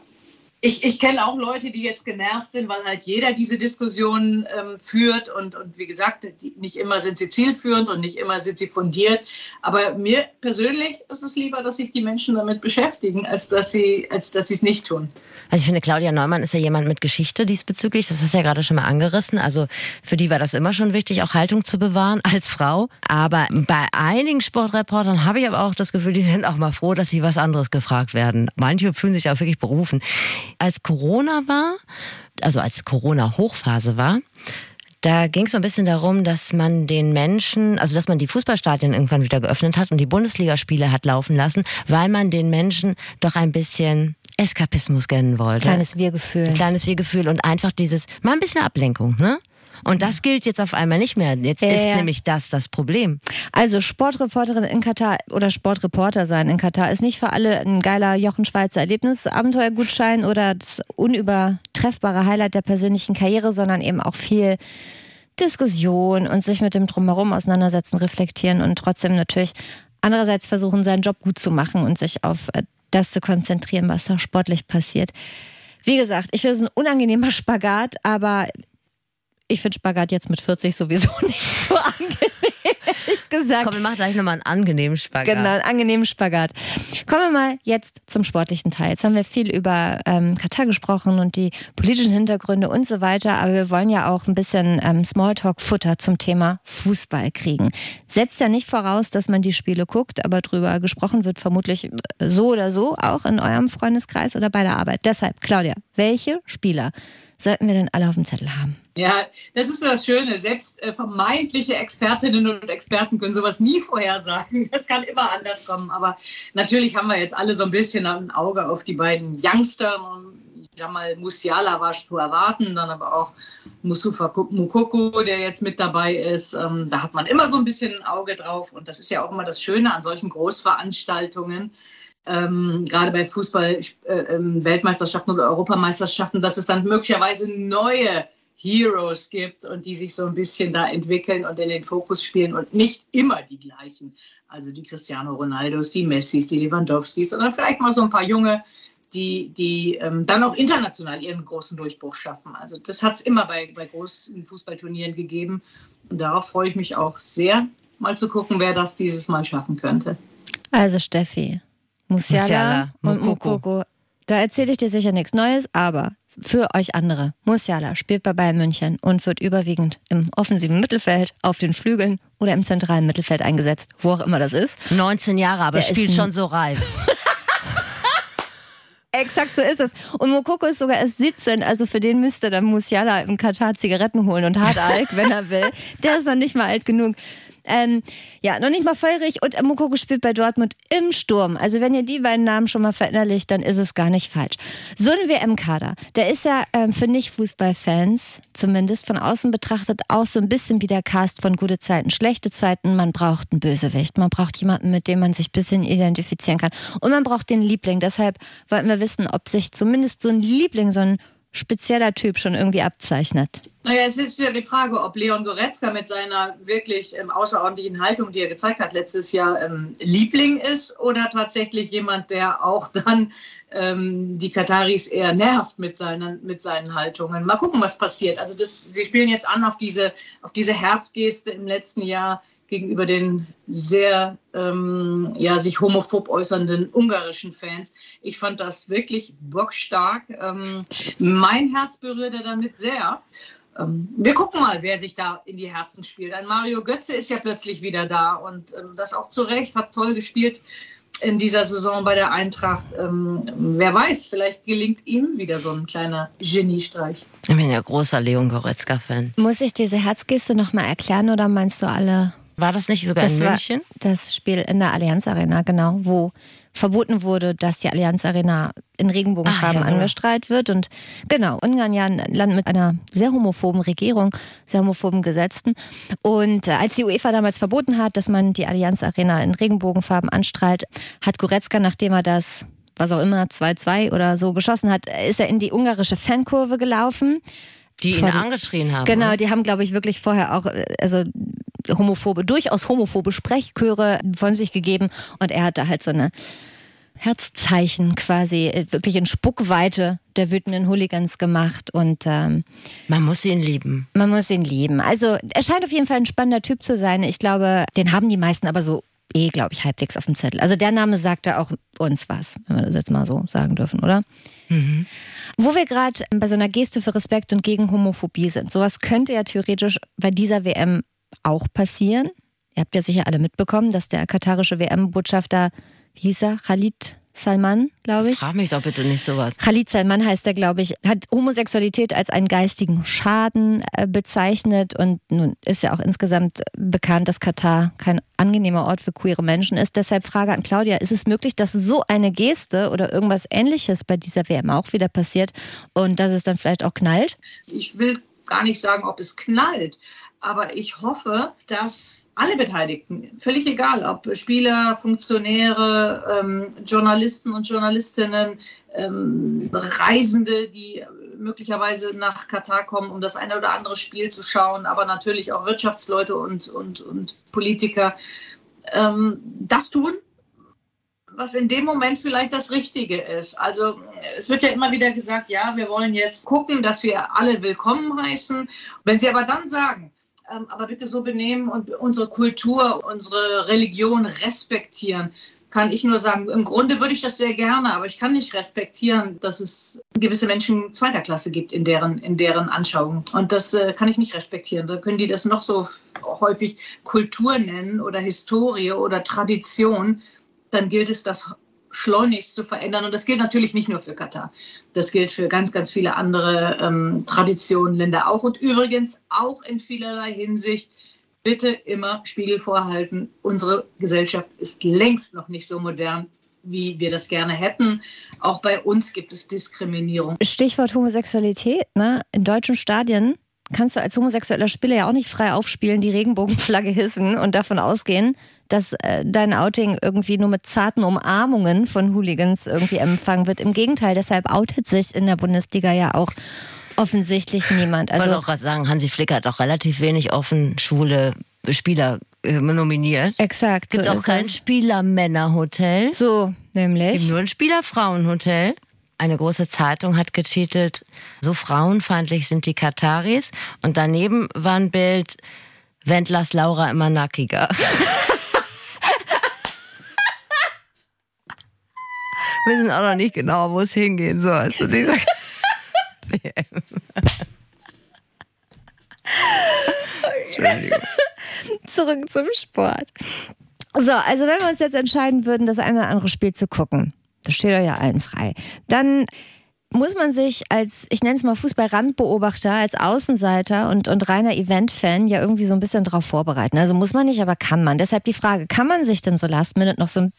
ich, ich kenne auch Leute, die jetzt genervt sind, weil halt jeder diese Diskussion ähm, führt und, und wie gesagt, die, nicht immer sind sie zielführend und nicht immer sind sie fundiert. Aber mir persönlich ist es lieber, dass sich die Menschen damit beschäftigen, als dass sie als dass sie es nicht tun. Also ich finde, Claudia Neumann ist ja jemand mit Geschichte diesbezüglich. Das hast du ja gerade schon mal angerissen. Also für die war das immer schon wichtig, auch Haltung zu bewahren als Frau. Aber bei einigen Sportreportern habe ich aber auch das Gefühl, die sind auch mal froh, dass sie was anderes gefragt werden. Manche fühlen sich auch wirklich berufen als Corona war, also als Corona-Hochphase war, da ging es so ein bisschen darum, dass man den Menschen, also dass man die Fußballstadien irgendwann wieder geöffnet hat und die Bundesligaspiele hat laufen lassen, weil man den Menschen doch ein bisschen Eskapismus gönnen wollte. Kleines Wir-Gefühl. Ein kleines Wir-Gefühl und einfach dieses, mal ein bisschen Ablenkung, ne? Und das gilt jetzt auf einmal nicht mehr. Jetzt ja, ist ja. nämlich das das Problem. Also Sportreporterin in Katar oder Sportreporter sein in Katar ist nicht für alle ein geiler Jochen Schweizer Erlebnis, Abenteuergutschein oder das unübertreffbare Highlight der persönlichen Karriere, sondern eben auch viel Diskussion und sich mit dem Drumherum auseinandersetzen, reflektieren und trotzdem natürlich andererseits versuchen, seinen Job gut zu machen und sich auf äh, das zu konzentrieren, was da sportlich passiert. Wie gesagt, ich finde es ein unangenehmer Spagat, aber ich finde Spagat jetzt mit 40 sowieso nicht so angenehm, ehrlich gesagt. Komm, wir machen gleich nochmal einen angenehmen Spagat. Genau, einen angenehmen Spagat. Kommen wir mal jetzt zum sportlichen Teil. Jetzt haben wir viel über ähm, Katar gesprochen und die politischen Hintergründe und so weiter, aber wir wollen ja auch ein bisschen ähm, Smalltalk-Futter zum Thema Fußball kriegen. Setzt ja nicht voraus, dass man die Spiele guckt, aber drüber gesprochen wird vermutlich so oder so, auch in eurem Freundeskreis oder bei der Arbeit. Deshalb, Claudia, welche Spieler sollten wir denn alle auf dem Zettel haben? Ja, das ist so das Schöne. Selbst äh, vermeintliche Expertinnen und Experten können sowas nie vorhersagen. Das kann immer anders kommen. Aber natürlich haben wir jetzt alle so ein bisschen ein Auge auf die beiden Youngster. Jamal Musiala war zu erwarten, dann aber auch Musufa Mukoko, der jetzt mit dabei ist. Ähm, da hat man immer so ein bisschen ein Auge drauf. Und das ist ja auch immer das Schöne an solchen Großveranstaltungen ähm, gerade bei Fußball-Weltmeisterschaften äh, ähm, oder Europameisterschaften, dass es dann möglicherweise neue Heroes gibt und die sich so ein bisschen da entwickeln und in den Fokus spielen und nicht immer die gleichen. Also die Cristiano Ronaldos, die Messis, die Lewandowskis, sondern vielleicht mal so ein paar junge die, die ähm, dann auch international ihren großen Durchbruch schaffen. Also das hat es immer bei, bei großen Fußballturnieren gegeben. Und darauf freue ich mich auch sehr, mal zu gucken, wer das dieses Mal schaffen könnte. Also Steffi, Musiala, Musiala, und Mukoko. Mukoko. Da erzähle ich dir sicher nichts Neues, aber für euch andere, Musiala spielt bei Bayern München und wird überwiegend im offensiven Mittelfeld, auf den Flügeln oder im zentralen Mittelfeld eingesetzt, wo auch immer das ist. 19 Jahre, aber Der spielt schon so reif. Exakt so ist es. Und Mokoko ist sogar erst 17, also für den müsste dann Musiala im Katar Zigaretten holen und Hartalk, wenn er will. Der ist noch nicht mal alt genug. Ähm, ja, noch nicht mal feurig und Mokoko spielt bei Dortmund im Sturm. Also wenn ihr die beiden Namen schon mal verinnerlicht, dann ist es gar nicht falsch. So ein WM-Kader, der ist ja ähm, für Nicht-Fußball-Fans, zumindest von außen betrachtet, auch so ein bisschen wie der Cast von gute Zeiten, schlechte Zeiten. Man braucht einen Bösewicht, man braucht jemanden, mit dem man sich ein bisschen identifizieren kann. Und man braucht den Liebling. Deshalb wollten wir wissen, ob sich zumindest so ein Liebling, so ein spezieller Typ schon irgendwie abzeichnet. Naja, es ist ja die Frage, ob Leon Goretzka mit seiner wirklich ähm, außerordentlichen Haltung, die er gezeigt hat letztes Jahr, ähm, Liebling ist oder tatsächlich jemand, der auch dann ähm, die Kataris eher nervt mit seinen, mit seinen Haltungen. Mal gucken, was passiert. Also das, sie spielen jetzt an auf diese, auf diese Herzgeste im letzten Jahr gegenüber den sehr ähm, ja, sich homophob äußernden ungarischen Fans. Ich fand das wirklich bockstark. Ähm, mein Herz berührte damit sehr. Ähm, wir gucken mal, wer sich da in die Herzen spielt. Ein Mario Götze ist ja plötzlich wieder da und ähm, das auch zu Recht, hat toll gespielt in dieser Saison bei der Eintracht. Ähm, wer weiß, vielleicht gelingt ihm wieder so ein kleiner Geniestreich. Ich bin ja großer Leon Goretzka-Fan. Muss ich diese Herzgeste nochmal erklären oder meinst du alle? War das nicht sogar in war München? das Spiel in der Allianz Arena, genau, wo verboten wurde, dass die Allianz Arena in Regenbogenfarben Ah, ja, angestrahlt wird. Und genau, Ungarn ja ein Land mit einer sehr homophoben Regierung, sehr homophoben Gesetzen. Und äh, als die UEFA damals verboten hat, dass man die Allianz Arena in Regenbogenfarben anstrahlt, hat Goretzka, nachdem er das was auch immer, 2-2 oder so geschossen hat, ist er in die ungarische Fankurve gelaufen. Die ihn Von- angeschrien haben. Genau, die haben, glaube ich, wirklich vorher auch, äh, also homophobe, durchaus homophobe Sprechchöre von sich gegeben und er hat da halt so eine Herzzeichen quasi äh, wirklich in Spuckweite der wütenden Hooligans gemacht und ähm, Man muss ihn lieben. man muss ihn lieben. Also er scheint auf jeden Fall ein spannender Typ zu sein. Ich glaube, den haben die meisten aber so eh, glaube ich, halbwegs auf dem Zettel. Also der Name sagte auch uns was, wenn wir das jetzt mal so sagen dürfen, oder? Wo wir gerade bei so einer Geste für Respekt und gegen Homophobie sind. Sowas könnte ja theoretisch bei dieser WM auch passieren. Ihr habt ja sicher alle mitbekommen, dass der katarische WM-Botschafter, wie hieß er, Khalid Salman, glaube ich. Frag mich doch bitte nicht sowas. Khalid Salman heißt er, glaube ich, hat Homosexualität als einen geistigen Schaden äh, bezeichnet und nun ist ja auch insgesamt bekannt, dass Katar kein angenehmer Ort für queere Menschen ist. Deshalb Frage an Claudia, ist es möglich, dass so eine Geste oder irgendwas ähnliches bei dieser WM auch wieder passiert und dass es dann vielleicht auch knallt? Ich will gar nicht sagen, ob es knallt, aber ich hoffe, dass alle Beteiligten, völlig egal, ob Spieler, Funktionäre, ähm, Journalisten und Journalistinnen, ähm, Reisende, die möglicherweise nach Katar kommen, um das eine oder andere Spiel zu schauen, aber natürlich auch Wirtschaftsleute und, und, und Politiker, ähm, das tun, was in dem Moment vielleicht das Richtige ist. Also es wird ja immer wieder gesagt, ja, wir wollen jetzt gucken, dass wir alle willkommen heißen. Wenn Sie aber dann sagen, aber bitte so benehmen und unsere Kultur, unsere Religion respektieren, kann ich nur sagen, im Grunde würde ich das sehr gerne, aber ich kann nicht respektieren, dass es gewisse Menschen zweiter Klasse gibt in deren, in deren Anschauung. Und das äh, kann ich nicht respektieren. Da können die das noch so häufig Kultur nennen oder Historie oder Tradition dann gilt es, das schleunigst zu verändern. Und das gilt natürlich nicht nur für Katar. Das gilt für ganz, ganz viele andere ähm, Traditionen, Länder auch. Und übrigens auch in vielerlei Hinsicht bitte immer Spiegel vorhalten. Unsere Gesellschaft ist längst noch nicht so modern, wie wir das gerne hätten. Auch bei uns gibt es Diskriminierung. Stichwort Homosexualität, ne? In deutschen Stadien kannst du als homosexueller Spieler ja auch nicht frei aufspielen, die Regenbogenflagge hissen und davon ausgehen, dass äh, dein Outing irgendwie nur mit zarten Umarmungen von Hooligans irgendwie empfangen wird. Im Gegenteil, deshalb outet sich in der Bundesliga ja auch offensichtlich niemand. Ich wollte Also auch gerade sagen, Hansi Flick hat auch relativ wenig offen schwule Spieler äh, nominiert. exakt. Es gibt so auch kein. Spielermännerhotel. So, Es gibt nämlich. nur ein Spielerfrauenhotel. Eine große Zeitung hat getitelt, so frauenfeindlich sind die Kataris. Und daneben war ein Bild, Wendlers Laura immer nackiger. Wir wissen auch noch nicht genau, wo es hingehen soll zu dieser. Zurück zum Sport. So, also wenn wir uns jetzt entscheiden würden, das eine oder andere Spiel zu gucken, das steht euch ja allen frei, dann muss man sich als, ich nenne es mal Fußball-Randbeobachter, als Außenseiter und, und reiner Event-Fan ja irgendwie so ein bisschen darauf vorbereiten. Also muss man nicht, aber kann man. Deshalb die Frage, kann man sich denn so Last Minute noch so ein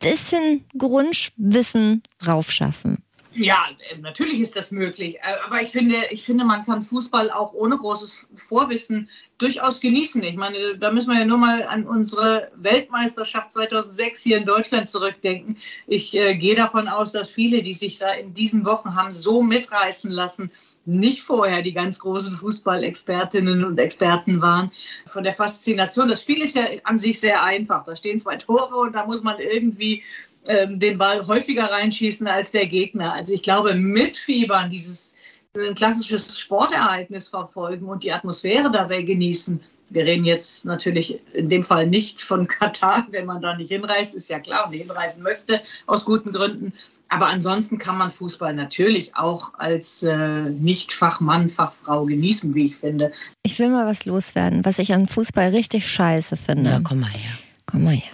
bisschen Grundwissen raufschaffen? Ja, äh, natürlich ist das möglich. Äh, aber ich finde, ich finde, man kann Fußball auch ohne großes Vorwissen durchaus genießen. Ich meine, da müssen wir ja nur mal an unsere Weltmeisterschaft 2006 hier in Deutschland zurückdenken. Ich äh, gehe davon aus, dass viele, die sich da in diesen Wochen haben so mitreißen lassen, nicht vorher die ganz großen Fußballexpertinnen und Experten waren. Von der Faszination, das Spiel ist ja an sich sehr einfach. Da stehen zwei Tore und da muss man irgendwie den Ball häufiger reinschießen als der Gegner. Also ich glaube, mitfiebern, dieses ein klassisches Sportereignis verfolgen und die Atmosphäre dabei genießen. Wir reden jetzt natürlich in dem Fall nicht von Katar, wenn man da nicht hinreist, ist ja klar und hinreisen möchte, aus guten Gründen. Aber ansonsten kann man Fußball natürlich auch als äh, Nicht-Fachmann, Fachfrau genießen, wie ich finde. Ich will mal was loswerden, was ich an Fußball richtig scheiße finde. Ja, komm mal her. Komm mal her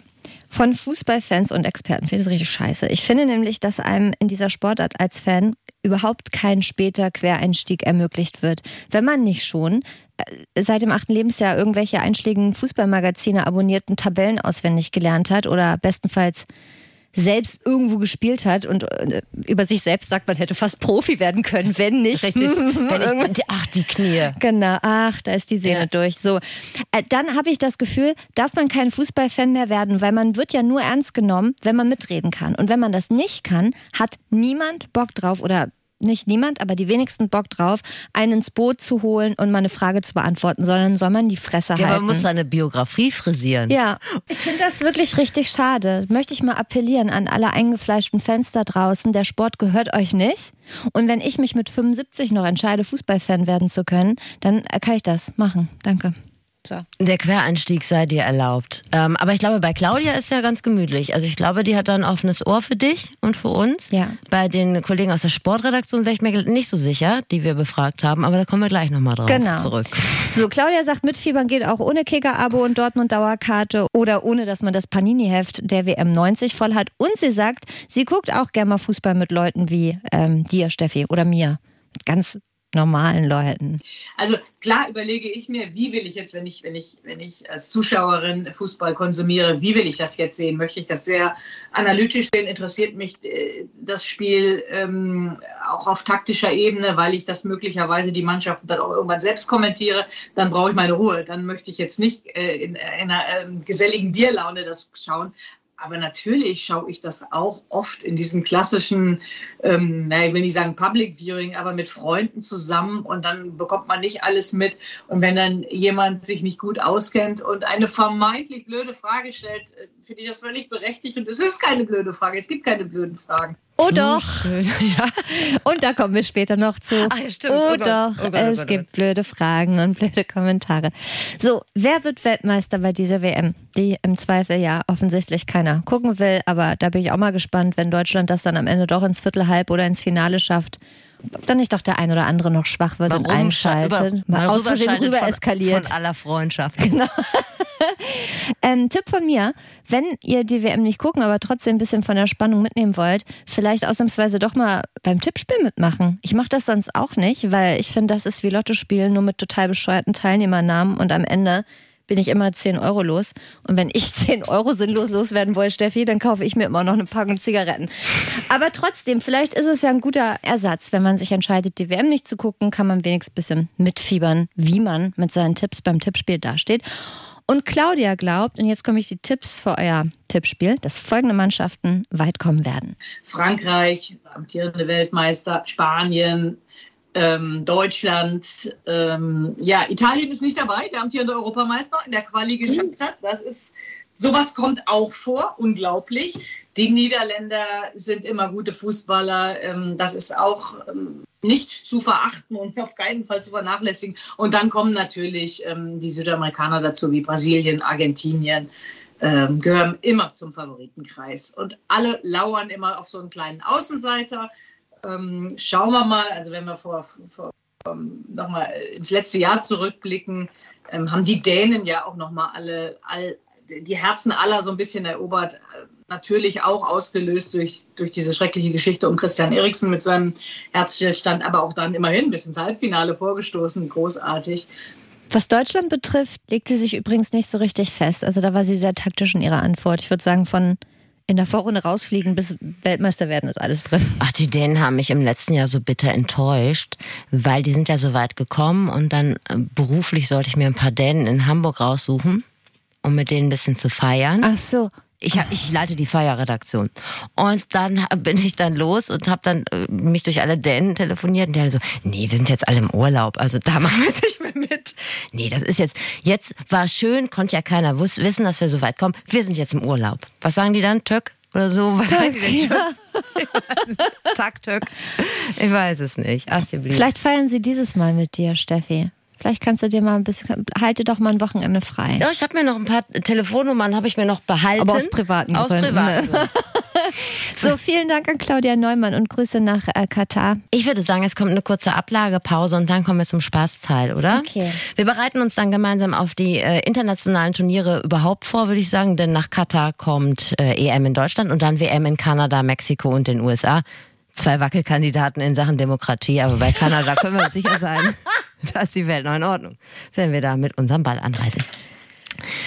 von Fußballfans und Experten. Finde ich richtig scheiße. Ich finde nämlich, dass einem in dieser Sportart als Fan überhaupt kein später Quereinstieg ermöglicht wird. Wenn man nicht schon äh, seit dem achten Lebensjahr irgendwelche einschlägigen Fußballmagazine abonnierten Tabellen auswendig gelernt hat oder bestenfalls selbst irgendwo gespielt hat und äh, über sich selbst sagt, man hätte fast Profi werden können, wenn nicht. Richtig. wenn ich, ach, die Knie. Genau, ach, da ist die Sehne ja. durch. So, äh, dann habe ich das Gefühl, darf man kein Fußballfan mehr werden, weil man wird ja nur ernst genommen, wenn man mitreden kann. Und wenn man das nicht kann, hat niemand Bock drauf oder nicht niemand, aber die wenigsten Bock drauf, einen ins Boot zu holen und mal eine Frage zu beantworten, sondern soll man die Fresse ja, halten. Ja, man muss seine Biografie frisieren. Ja, ich finde das wirklich richtig schade. Möchte ich mal appellieren an alle eingefleischten Fans da draußen, der Sport gehört euch nicht. Und wenn ich mich mit 75 noch entscheide, Fußballfan werden zu können, dann kann ich das machen. Danke. So. Der Quereinstieg sei dir erlaubt. Ähm, aber ich glaube, bei Claudia ist ja ganz gemütlich. Also ich glaube, die hat da ein offenes Ohr für dich und für uns. Ja. Bei den Kollegen aus der Sportredaktion wäre ich mir nicht so sicher, die wir befragt haben. Aber da kommen wir gleich nochmal drauf genau. zurück. So, Claudia sagt, mitfiebern geht auch ohne Kicker-Abo und Dortmund-Dauerkarte oder ohne, dass man das Panini-Heft der WM 90 voll hat. Und sie sagt, sie guckt auch gerne mal Fußball mit Leuten wie ähm, dir, Steffi, oder mir. Ganz normalen Leuten? Also klar überlege ich mir, wie will ich jetzt, wenn ich, wenn ich, wenn ich als Zuschauerin Fußball konsumiere, wie will ich das jetzt sehen? Möchte ich das sehr analytisch sehen? Interessiert mich äh, das Spiel ähm, auch auf taktischer Ebene, weil ich das möglicherweise die Mannschaften dann auch irgendwann selbst kommentiere? Dann brauche ich meine Ruhe. Dann möchte ich jetzt nicht äh, in, in einer äh, geselligen Bierlaune das schauen. Aber natürlich schaue ich das auch oft in diesem klassischen, ähm, naja, ich will nicht sagen Public Viewing, aber mit Freunden zusammen und dann bekommt man nicht alles mit. Und wenn dann jemand sich nicht gut auskennt und eine vermeintlich blöde Frage stellt, äh, finde ich das völlig berechtigt. Und es ist keine blöde Frage. Es gibt keine blöden Fragen. Oh doch. Ja. Und da kommen wir später noch zu. Ach, ja, stimmt. Oh, oh doch, oh Gott, oh es Gott, gibt blöde Fragen und blöde Kommentare. So, wer wird Weltmeister bei dieser WM? Die im Zweifel ja offensichtlich keiner gucken will, aber da bin ich auch mal gespannt, wenn Deutschland das dann am Ende doch ins Viertelhalb oder ins Finale schafft dann nicht doch der ein oder andere noch schwach wird Warum und einschaltet. Über, mal aus Versehen rüber von, eskaliert. Von aller Freundschaft. Genau. ähm, Tipp von mir, wenn ihr die WM nicht gucken, aber trotzdem ein bisschen von der Spannung mitnehmen wollt, vielleicht ausnahmsweise doch mal beim Tippspiel mitmachen. Ich mache das sonst auch nicht, weil ich finde, das ist wie Lotto spielen, nur mit total bescheuerten Teilnehmernamen und am Ende bin ich immer 10 Euro los. Und wenn ich 10 Euro sinnlos loswerden will, Steffi, dann kaufe ich mir immer noch eine Packung Zigaretten. Aber trotzdem, vielleicht ist es ja ein guter Ersatz, wenn man sich entscheidet, die WM nicht zu gucken, kann man wenigstens ein bisschen mitfiebern, wie man mit seinen Tipps beim Tippspiel dasteht. Und Claudia glaubt, und jetzt komme ich die Tipps für euer Tippspiel, dass folgende Mannschaften weit kommen werden. Frankreich, amtierende Weltmeister, Spanien, ähm, Deutschland, ähm, ja, Italien ist nicht dabei, der amtierende Europameister in der Quali geschafft hat. Das ist sowas kommt auch vor, unglaublich. Die Niederländer sind immer gute Fußballer. Ähm, das ist auch ähm, nicht zu verachten und auf keinen Fall zu vernachlässigen. Und dann kommen natürlich ähm, die Südamerikaner dazu, wie Brasilien, Argentinien, gehören immer zum Favoritenkreis. Und alle lauern immer auf so einen kleinen Außenseiter. Schauen wir mal, also wenn wir vor, vor nochmal ins letzte Jahr zurückblicken, haben die Dänen ja auch nochmal alle, all, die Herzen aller so ein bisschen erobert. Natürlich auch ausgelöst durch, durch diese schreckliche Geschichte um Christian Eriksen mit seinem Herzstillstand, aber auch dann immerhin bis ins Halbfinale vorgestoßen. Großartig. Was Deutschland betrifft, legt sie sich übrigens nicht so richtig fest. Also da war sie sehr taktisch in ihrer Antwort. Ich würde sagen, von in der Vorrunde rausfliegen bis Weltmeister werden ist alles drin. Ach, die Dänen haben mich im letzten Jahr so bitter enttäuscht, weil die sind ja so weit gekommen und dann äh, beruflich sollte ich mir ein paar Dänen in Hamburg raussuchen um mit denen ein bisschen zu feiern. Ach so. Ich, ich leite die Feierredaktion. Und dann bin ich dann los und habe dann äh, mich durch alle Dänen telefoniert. Und die so, nee, wir sind jetzt alle im Urlaub. Also da machen wir jetzt nicht mehr mit. Nee, das ist jetzt, jetzt war schön, konnte ja keiner wissen, dass wir so weit kommen. Wir sind jetzt im Urlaub. Was sagen die dann? Tök? Oder so? Was sagen die denn? Tschüss. Tag, Tök. Ich weiß es nicht. Ach, Vielleicht feiern sie dieses Mal mit dir, Steffi. Vielleicht kannst du dir mal ein bisschen, halte doch mal ein Wochenende frei. Ja, ich habe mir noch ein paar Telefonnummern, habe ich mir noch behalten. Aber aus privaten Aus Gründen. privaten Ne? so, vielen Dank an Claudia Neumann und Grüße nach äh, Katar. Ich würde sagen, es kommt eine kurze Ablagepause und dann kommen wir zum Spaßteil, oder? Okay. Wir bereiten uns dann gemeinsam auf die äh, internationalen Turniere überhaupt vor, würde ich sagen, denn nach Katar kommt äh, EM in Deutschland und dann WM in Kanada, Mexiko und den USA. Zwei Wackelkandidaten in Sachen Demokratie, aber bei Kanada können wir uns sicher sein. da ist die Welt noch in Ordnung, wenn wir da mit unserem Ball anreisen.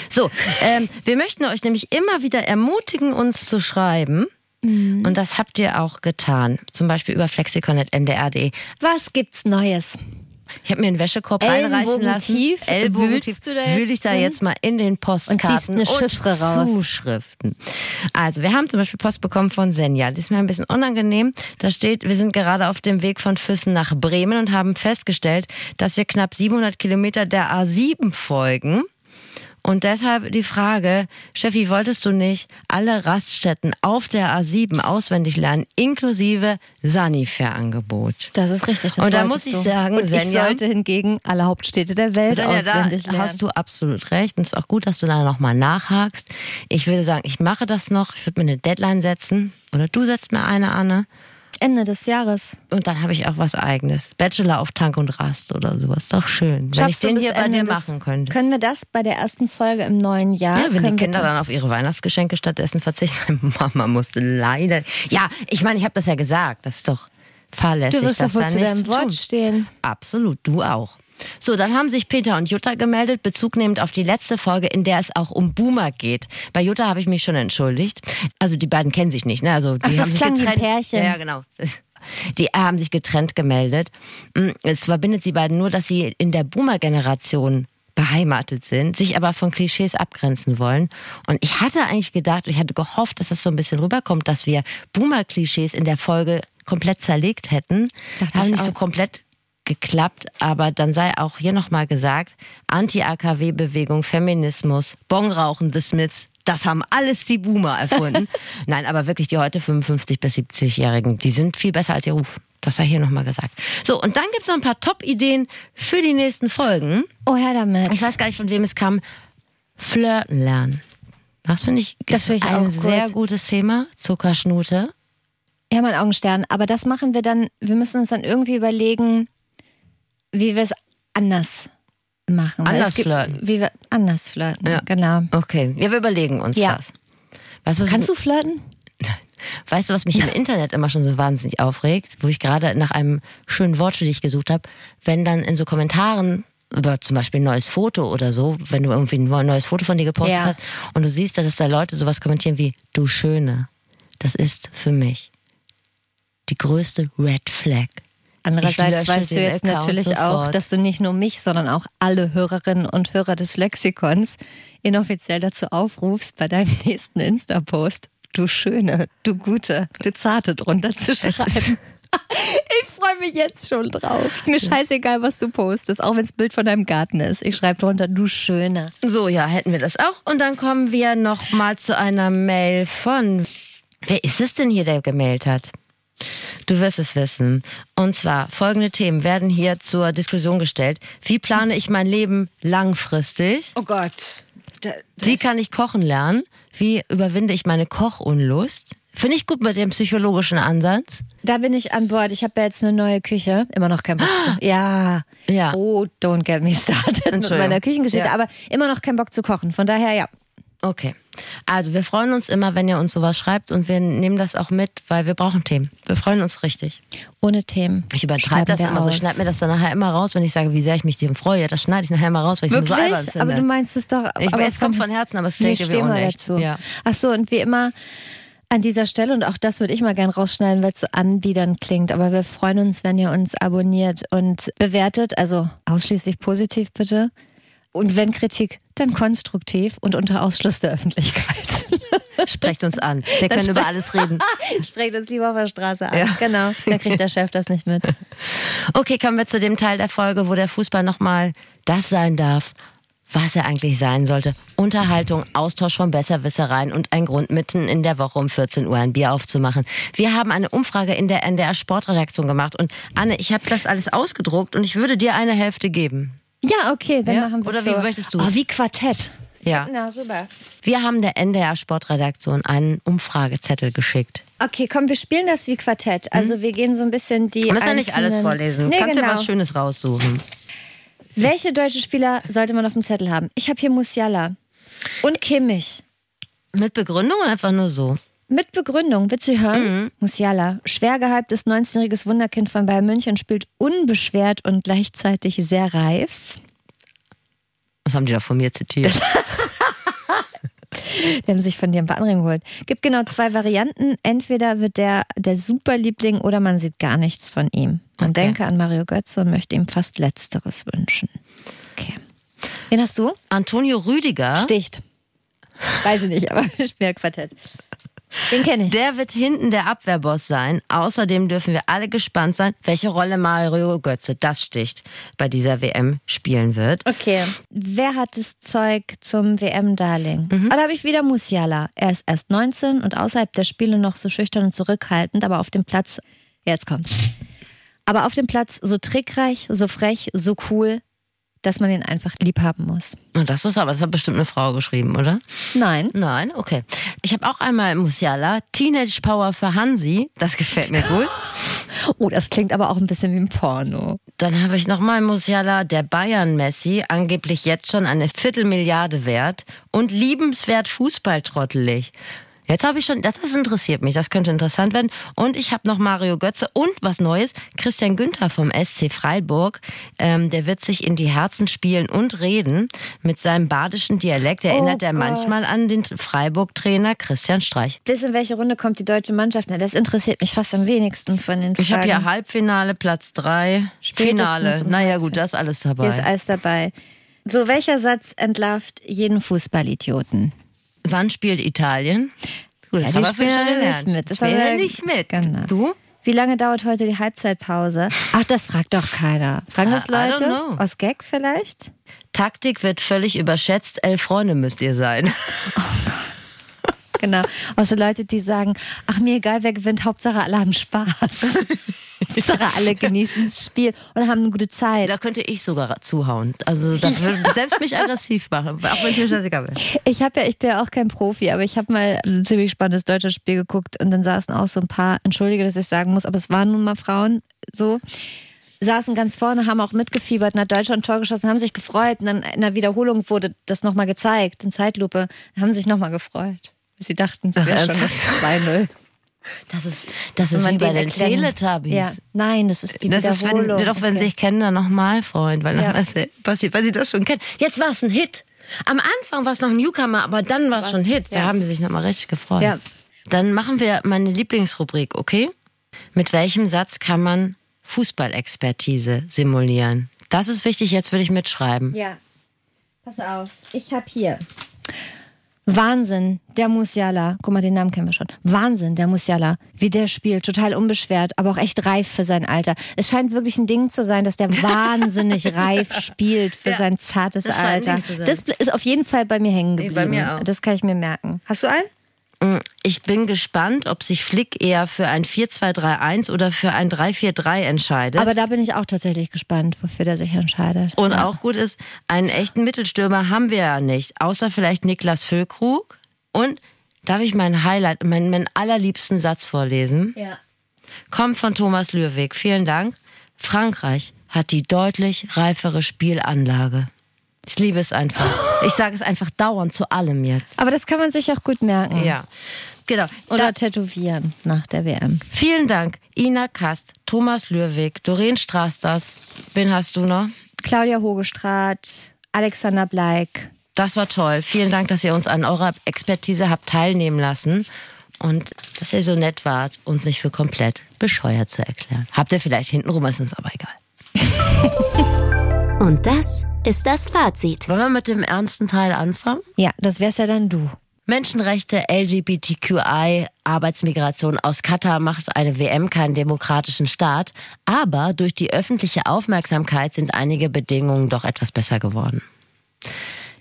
So, ähm, wir möchten euch nämlich immer wieder ermutigen, uns zu schreiben. Mhm. Und das habt ihr auch getan. Zum Beispiel über flexikon.ndr.de. Was gibt's Neues? Ich habe mir einen Wäschekorb reinreichen lassen. Tief, Ellbogen tief. Wühle ich da jetzt mal in den Postkarten und, eine Chiffre und raus. Zuschriften. Also wir haben zum Beispiel Post bekommen von Senja. Das ist mir ein bisschen unangenehm. Da steht, wir sind gerade auf dem Weg von Füssen nach Bremen und haben festgestellt, dass wir knapp 700 Kilometer der A7 folgen. Und deshalb die Frage, Steffi, wolltest du nicht alle Raststätten auf der A7 auswendig lernen, inklusive Sanifair-Angebot? Das ist richtig. Das und da muss ich du. sagen, und Senja, ich sollte hingegen alle Hauptstädte der Welt Senja, auswendig lernen. hast du absolut recht. Und es ist auch gut, dass du da nochmal nachhakst. Ich würde sagen, ich mache das noch. Ich würde mir eine Deadline setzen. Oder du setzt mir eine, Anne. Ende des Jahres. Und dann habe ich auch was eigenes. Bachelor auf Tank und Rast oder sowas. Doch schön. Wenn Schaffst ich du den hier bei Ende dir des- machen könnte. Können wir das bei der ersten Folge im neuen Jahr? Ja, wenn die Kinder dann auf ihre Weihnachtsgeschenke stattdessen verzichten. Meine Mama musste leider. Ja, ich meine, ich habe das ja gesagt. Das ist doch fahrlässig. Du wirst doch wohl zu deinem tun. Wort stehen. Absolut, du auch. So, dann haben sich Peter und Jutta gemeldet, Bezug nehmend auf die letzte Folge, in der es auch um Boomer geht. Bei Jutta habe ich mich schon entschuldigt. Also die beiden kennen sich nicht, ne? Also die Ach, das haben sich getrennt. Pärchen. Ja, ja, genau. Die haben sich getrennt gemeldet. Mm, Es verbindet sie beiden nur, dass sie in der Boomer-Generation beheimatet sind, sich aber von Klischees abgrenzen wollen. Und ich hatte eigentlich gedacht, ich hatte gehofft, dass das so ein bisschen rüberkommt, dass wir Boomer-Klischees in der Folge komplett zerlegt hätten. Dachte Haben ich nicht so auch. komplett geklappt, aber dann sei auch hier nochmal gesagt, Anti-AKW-Bewegung, Feminismus, Bongrauchen, The Smiths, das haben alles die Boomer erfunden. Nein, aber wirklich die heute 55 bis 70-Jährigen, die sind viel besser als ihr Ruf. Das sei hier nochmal gesagt. So, und dann gibt es noch ein paar Top-Ideen für die nächsten Folgen. Oh, her damit. Ich weiß gar nicht, von wem es kam. Flirten lernen. Das finde ich, Das ist finde ich ein auch gut. sehr gutes Thema. Zuckerschnute. Ja, mein Augenstern. Aber das machen wir dann, wir müssen uns dann irgendwie überlegen, wie wir es anders machen. Anders gibt, flirten. Wie wir anders flirten, Ja. genau. Okay, ja, wir überlegen uns Ja. das. Weißt was Kannst du flirten? Weißt du, was mich im Internet immer schon so wahnsinnig aufregt, wo ich gerade nach einem schönen Wort für dich gesucht habe, wenn dann in so Kommentaren über zum Beispiel ein neues Foto oder so, wenn du irgendwie ein neues Foto von dir gepostet Ja. hast und du siehst, dass es da Leute sowas kommentieren wie du Schöne, das ist für mich die größte Red Flag. Andererseits weißt du jetzt Account natürlich auch, sofort. dass du nicht nur mich, sondern auch alle Hörerinnen und Hörer des Lexikons inoffiziell dazu aufrufst, bei deinem nächsten Insta-Post, du Schöne, du Gute, du Zarte drunter zu schreiben. Ich freue mich jetzt schon drauf. Ist mir scheißegal, was du postest, auch wenn es Bild von deinem Garten ist. Ich schreibe drunter, du Schöne. So, ja, hätten wir das auch. Und dann kommen wir noch mal zu einer Mail von. Wer ist es denn hier, der gemailt hat? Du wirst es wissen. Und zwar folgende Themen werden hier zur Diskussion gestellt. Wie plane ich mein Leben langfristig? Oh Gott. Da, Wie kann ich kochen lernen? Wie überwinde ich meine Kochunlust? Finde ich gut mit dem psychologischen Ansatz. da bin ich an Bord. Ich habe ja jetzt eine neue Küche. Immer noch kein Bock zu. Ja. Ja. Oh, don't get me started mit meiner Küchengeschichte. Ja. Aber immer noch kein Bock zu kochen. Von daher, ja. Okay. Also wir freuen uns immer, wenn ihr uns sowas schreibt und wir nehmen das auch mit, weil wir brauchen Themen. Wir freuen uns richtig. Ohne Themen. Ich übertreibe das immer so. aus. Ich schneide mir das dann nachher immer raus, wenn ich sage, wie sehr ich mich dem freue. Das schneide ich nachher immer raus, weil ich es mir so albern Wirklich? finde. Aber du meinst es doch. Ich- aber es kommt von Herzen, aber es klingt nee, irgendwie unecht. dazu. Ja. Ach so, und wie immer an dieser Stelle, und auch das würde ich mal gern rausschneiden, weil es so anbiedernd klingt, aber wir freuen uns, wenn ihr uns abonniert und bewertet, also ausschließlich positiv bitte. Und wenn Kritik, dann konstruktiv und unter Ausschluss der Öffentlichkeit. Sprecht uns an. Wir können über alles reden. Sprecht uns lieber auf der Straße an. Ja. Genau, dann kriegt der Chef das nicht mit. Okay, kommen wir zu dem Teil der Folge, wo der Fußball nochmal das sein darf, was er eigentlich sein sollte. Unterhaltung, Austausch von Besserwissereien und ein Grund, mitten in der Woche um 14 Uhr ein Bier aufzumachen. Wir haben eine Umfrage in der NDR Sportredaktion gemacht und Anne, ich habe das alles ausgedruckt und ich würde dir eine Hälfte geben. Ja, okay, dann Ja, machen wir oder so. wie möchtest du's? Oh, wie Quartett. Ja. Na, super. Wir haben der NDR Sportredaktion einen Umfragezettel geschickt. Okay, komm, wir spielen das wie Quartett. Also wir gehen so ein bisschen die Du musst ja nicht alles vorlesen. Du Nee, kannst genau. ja was Schönes raussuchen. Welche deutsche Spieler sollte man auf dem Zettel haben? Ich habe hier Musiala und Kimmich. Mit Begründung oder einfach nur so? Mit Begründung, willst du hören? Mhm. Musiala, schwer gehyptes 19-jähriges Wunderkind von Bayern München, spielt unbeschwert und gleichzeitig sehr reif. Was haben die da von mir zitiert? Die haben sich von dir ein paar Anregungen geholt. Gibt genau zwei Varianten. Entweder wird der der Superliebling oder man sieht gar nichts von ihm. Man Okay. denke an Mario Götze und möchte ihm fast Letzteres wünschen. Okay. Wen hast du? Antonio Rüdiger. Sticht. Weiß ich nicht, aber ich bin ja Quartett. Den kenne ich. Der wird hinten der Abwehrboss sein. Außerdem dürfen wir alle gespannt sein, welche Rolle Mario Götze, das sticht, bei dieser WM spielen wird. Okay. Wer hat das Zeug zum WM-Darling? Mhm. Da habe ich wieder Musiala. Er ist erst 19 und außerhalb der Spiele noch so schüchtern und zurückhaltend, aber auf dem Platz, jetzt kommt's. Aber auf dem Platz so trickreich, so frech, so cool, dass man ihn einfach lieb haben muss. Und das ist aber, das hat bestimmt eine Frau geschrieben, oder? Nein. Nein, okay. Ich habe auch einmal Musiala, Teenage Power für Hansi, das gefällt mir gut. Oh, das klingt aber auch ein bisschen wie ein Porno. Dann habe ich nochmal Musiala, der Bayern-Messi, angeblich jetzt schon eine Viertelmilliarde wert und liebenswert fußballtrottelig. Jetzt habe ich schon, das das interessiert mich, das könnte interessant werden. Und ich habe noch Mario Götze und was Neues, Christian Günther vom SC Freiburg. Ähm, der wird sich in die Herzen spielen und reden. Mit seinem badischen Dialekt erinnert er Gott. manchmal an den Freiburg-Trainer Christian Streich. Bis in welche Runde kommt die deutsche Mannschaft? Na, das interessiert mich fast am wenigsten von den Fragen. Ich habe hier Halbfinale, Platz drei, Spätestens Finale. um Naja gut, das ist alles Hier ist dabei. alles dabei. So, welcher Satz entlarvt jeden Fußballidioten? Wann spielt Italien? Gut, das Ja, haben wir schon gelernt. nicht mit. Das wir- nicht mit. Genau. Du? Wie lange dauert heute die Halbzeitpause? Ach, das fragt doch keiner. Fragen das Leute? Aus Gag vielleicht? Taktik wird völlig überschätzt. Elf Freunde müsst ihr sein. Genau. Außer Leute, die sagen, ach mir egal, wer gewinnt, Hauptsache alle haben Spaß. Hauptsache alle genießen das Spiel und haben eine gute Zeit. Da könnte ich sogar zuhauen. Also das würde selbst mich aggressiv machen, auch wenn es mir scheißegal wäre. Ich habe ja, ich bin ja auch kein Profi, aber ich habe mal ein ziemlich spannendes deutsches Spiel geguckt und dann saßen auch so ein paar, entschuldige, dass ich sagen muss, aber es waren nun mal Frauen so, saßen ganz vorne, haben auch mitgefiebert, hat Deutschland Tor geschossen, haben sich gefreut und dann in der Wiederholung wurde das nochmal gezeigt, in Zeitlupe, haben sich nochmal gefreut. Sie dachten, es wäre schon das ernsthaft? 2-0. Das ist, das ist man wie bei den Teletubbies. Ja, nein, das ist die Das ist, wenn, Wiederholung. doch wenn Okay. sich kennen, dann nochmal freuen, weil Ja. passiert, weil sie das schon kennen. Jetzt war es ein Hit. Am Anfang war es noch ein Newcomer, aber dann war es schon ein Hit. Da ja. haben sie sich nochmal richtig gefreut. Ja. Dann machen wir meine Lieblingsrubrik, okay? Mit welchem Satz kann man Fußballexpertise simulieren? Das ist wichtig, jetzt würde ich mitschreiben. Ja. Pass auf, ich habe hier. Wahnsinn, der Musiala. Guck mal, den Namen kennen wir schon. Wahnsinn, der Musiala. Wie der spielt, total unbeschwert, aber auch echt reif für sein Alter. Es scheint wirklich ein Ding zu sein, dass der wahnsinnig reif spielt für Ja, sein zartes das Alter. Das ist auf jeden Fall bei mir hängen geblieben. bei mir auch. Das kann ich mir merken. Hast du einen? Mm, Ich bin gespannt, ob sich Flick eher für ein 4-2-3-1 oder für ein 3-4-3 entscheidet. Aber da bin ich auch tatsächlich gespannt, wofür der sich entscheidet. Und Ja. auch gut ist, einen echten Mittelstürmer haben wir ja nicht, außer vielleicht Niklas Füllkrug. Und darf ich mein Highlight, meinen, meinen allerliebsten Satz vorlesen? Ja. Kommt von Thomas Lürweg. Vielen Dank. Frankreich hat die deutlich reifere Spielanlage. Ich liebe es einfach. Ich sage es einfach dauernd zu allem jetzt. Aber das kann man sich auch gut merken. Ja. Genau. Oder Da, tätowieren nach der WM. vielen Dank, Ina Kast, Thomas Lürweg, Doreen Straßdas. Wen hast du noch? Claudia Hogestraat, Alexander Bleik. Das war toll. Vielen Dank, dass ihr uns an eurer Expertise habt teilnehmen lassen und dass ihr so nett wart, uns nicht für komplett bescheuert zu erklären. Habt ihr vielleicht hintenrum, ist uns aber egal. Und das ist das Fazit. Wollen wir mit dem ernsten Teil anfangen? Ja, das wär's ja dann du. Menschenrechte, LGBTQI, Arbeitsmigration aus Katar macht eine WM keinen demokratischen Staat, aber durch die öffentliche Aufmerksamkeit sind einige Bedingungen doch etwas besser geworden.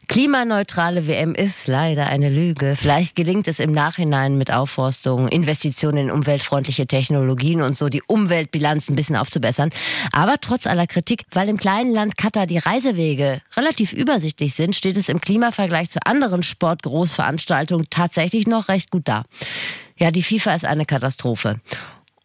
Klimaneutrale WM ist leider eine Lüge. Vielleicht gelingt es im Nachhinein mit Aufforstung, Investitionen in umweltfreundliche Technologien und so die Umweltbilanz ein bisschen aufzubessern. Aber trotz aller Kritik, weil im kleinen Land Katar die Reisewege relativ übersichtlich sind, steht es im Klimavergleich zu anderen Sportgroßveranstaltungen tatsächlich noch recht gut da. Ja, die FIFA ist eine Katastrophe.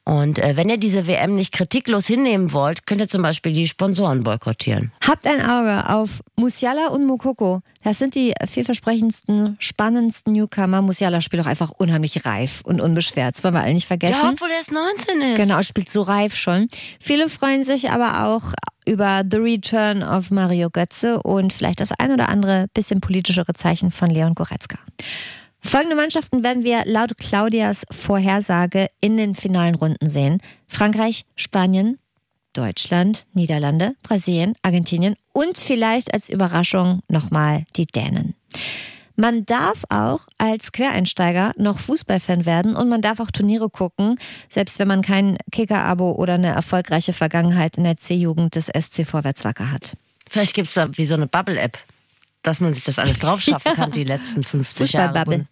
Und äh, wenn ihr diese WM nicht kritiklos hinnehmen wollt, könnt ihr zum Beispiel die Sponsoren boykottieren. Habt ein Auge auf Musiala und Mokoko. Das sind die vielversprechendsten, spannendsten Newcomer. Musiala spielt auch einfach unheimlich reif und unbeschwert. Das wollen wir alle nicht vergessen. Ja, obwohl er erst 19 ist. Genau, spielt so reif schon. Viele freuen sich aber auch über The Return of Mario Götze und vielleicht das ein oder andere bisschen politischere Zeichen von Leon Goretzka. Folgende Mannschaften werden wir laut Claudias Vorhersage in den finalen Runden sehen. Frankreich, Spanien, Deutschland, Niederlande, Brasilien, Argentinien und vielleicht als Überraschung nochmal die Dänen. Man darf auch als Quereinsteiger noch Fußballfan werden und man darf auch Turniere gucken, selbst wenn man kein Kicker-Abo oder eine erfolgreiche Vergangenheit in der C-Jugend des SC Vorwärtswacker hat. Vielleicht gibt's da wie so eine Bubble-App, dass man sich das alles drauf schaffen kann, die letzten 50 Jahre.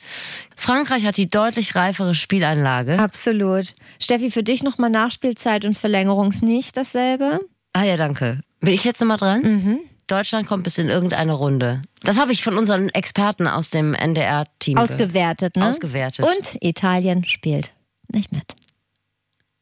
Frankreich hat die deutlich reifere Spielanlage. Absolut. Steffi, für dich nochmal Nachspielzeit und Verlängerung ist nicht dasselbe? Ah ja, danke. Bin ich jetzt nochmal dran? Mhm. Deutschland kommt bis in irgendeine Runde. Das habe ich von unseren Experten aus dem NDR-Team. Ausgewertet, ne? Ausgewertet. Und Italien spielt nicht mit.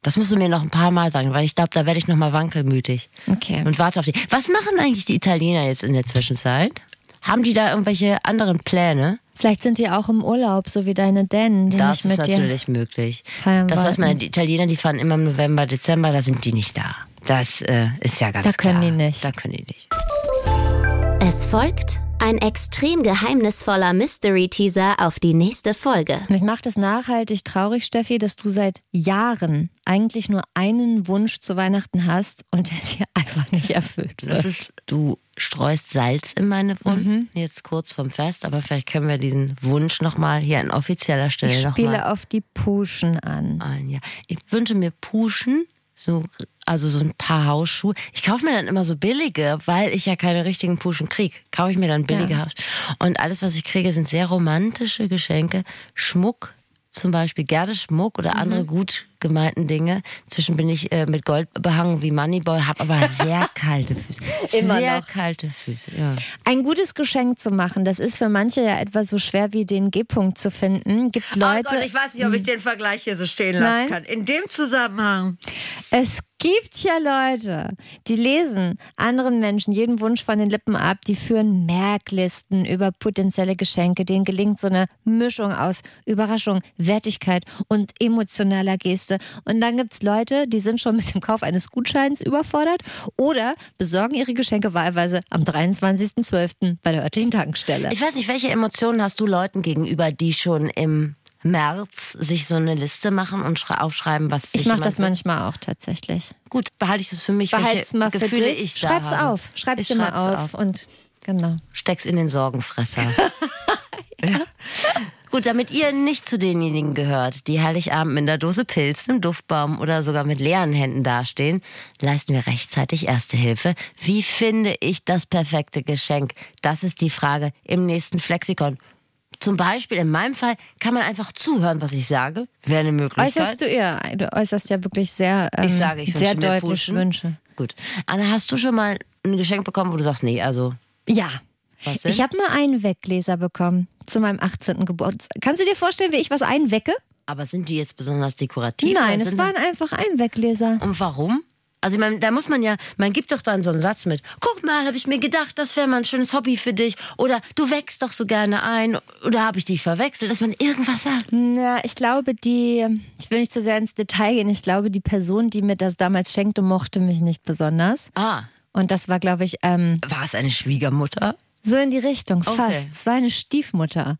Das musst du mir noch ein paar Mal sagen, weil ich glaube, da werde ich nochmal wankelmütig. Okay. Und warte auf die. Was machen eigentlich die Italiener jetzt in der Zwischenzeit? Haben die da irgendwelche anderen Pläne? Vielleicht sind die auch im Urlaub, so wie deine Dänen, die Das ist natürlich möglich. Das weiß wollten. man, die Italiener, die fahren immer im November, Dezember, da sind die nicht da. Das äh, ist ja ganz Da klar. können die nicht. Da können die nicht. Es folgt ein extrem geheimnisvoller Mystery-Teaser auf die nächste Folge. Mich macht es nachhaltig traurig, Steffi, dass du seit Jahren eigentlich nur einen Wunsch zu Weihnachten hast und der dir einfach nicht erfüllt Das wird. ist, du streust Salz in meine Wunden, Mhm. jetzt kurz vom Fest, aber vielleicht können wir diesen Wunsch nochmal hier an offizieller Stelle Ich noch spiele auf die Puschen an. ein. Ja. Ich wünsche mir Puschen, so, also so ein paar Hausschuhe. Ich kaufe mir dann immer so billige, weil ich ja keine richtigen Puschen kriege. Kaufe ich mir dann billige Ja. Hausschuhe. Und alles, was ich kriege, sind sehr romantische Geschenke. Schmuck, zum Beispiel gerne Schmuck oder Mhm. andere gut gemeinten Dinge. Zwischen bin ich äh, mit Gold behangen wie Moneyboy, habe aber sehr kalte Füße. Immer sehr noch. kalte Füße, ja. Ein gutes Geschenk zu machen, das ist für manche ja etwas so schwer wie den G-Punkt zu finden. Gibt Leute. oh Gott, ich weiß nicht, ob ich den Vergleich hier so stehen Nein. lassen kann. In dem Zusammenhang. Es gibt ja Leute, die lesen anderen Menschen jeden Wunsch von den Lippen ab, die führen Merklisten über potenzielle Geschenke, denen gelingt so eine Mischung aus Überraschung, Wertigkeit und emotionaler Geste. Und dann gibt's Leute, die sind schon mit dem Kauf eines Gutscheins überfordert oder besorgen ihre Geschenke wahlweise am 23.12. bei der örtlichen Tankstelle. Ich weiß nicht, welche Emotionen hast du Leuten gegenüber, die schon im März sich so eine Liste machen und schrei- aufschreiben, was Ich sich mache das manchmal auch tatsächlich. Gut, behalte ich das für mich, Behalt's welche mal für Gefühle dich. ich da Schreib's habe. auf. Schreib's Ich dir mal schreib's auf. Und genau. Steck's in den Sorgenfresser. Ja. Gut, damit ihr nicht zu denjenigen gehört, die Heiligabend mit einer Dose Pilz, einem Duftbaum oder sogar mit leeren Händen dastehen, leisten wir rechtzeitig Erste Hilfe. Wie finde ich das perfekte Geschenk? Das ist die Frage im nächsten Flexikon. Zum Beispiel in meinem Fall kann man einfach zuhören, was ich sage. Wäre eine Möglichkeit. Äußerst du ja, du äußerst ja wirklich sehr, ähm, ich sage, ich sehr deutlich. Wünsche. Gut. Anna, hast du schon mal ein Geschenk bekommen, wo du sagst, nee, also Ja. Was denn? Ich habe mal einen Weggläser bekommen zu meinem 18. Geburtstag. Kannst du dir vorstellen, wie ich was einwecke? Aber sind die jetzt besonders dekorativ? Nein, oder es waren einfach Einweggläser. Und warum? Also ich meine, da muss man ja, man gibt doch dann so einen Satz mit, guck mal, habe ich mir gedacht, das wäre mal ein schönes Hobby für dich. Oder du wächst doch so gerne ein. Oder habe ich dich verwechselt, dass man irgendwas sagt. Ja, ich glaube, die, ich will nicht zu sehr ins Detail gehen, ich glaube, die Person, die mir das damals schenkte, mochte mich nicht besonders. Ah, Und das war, glaube ich, ähm, war es eine Schwiegermutter? So in die Richtung, Okay. fast. Es war eine Stiefmutter.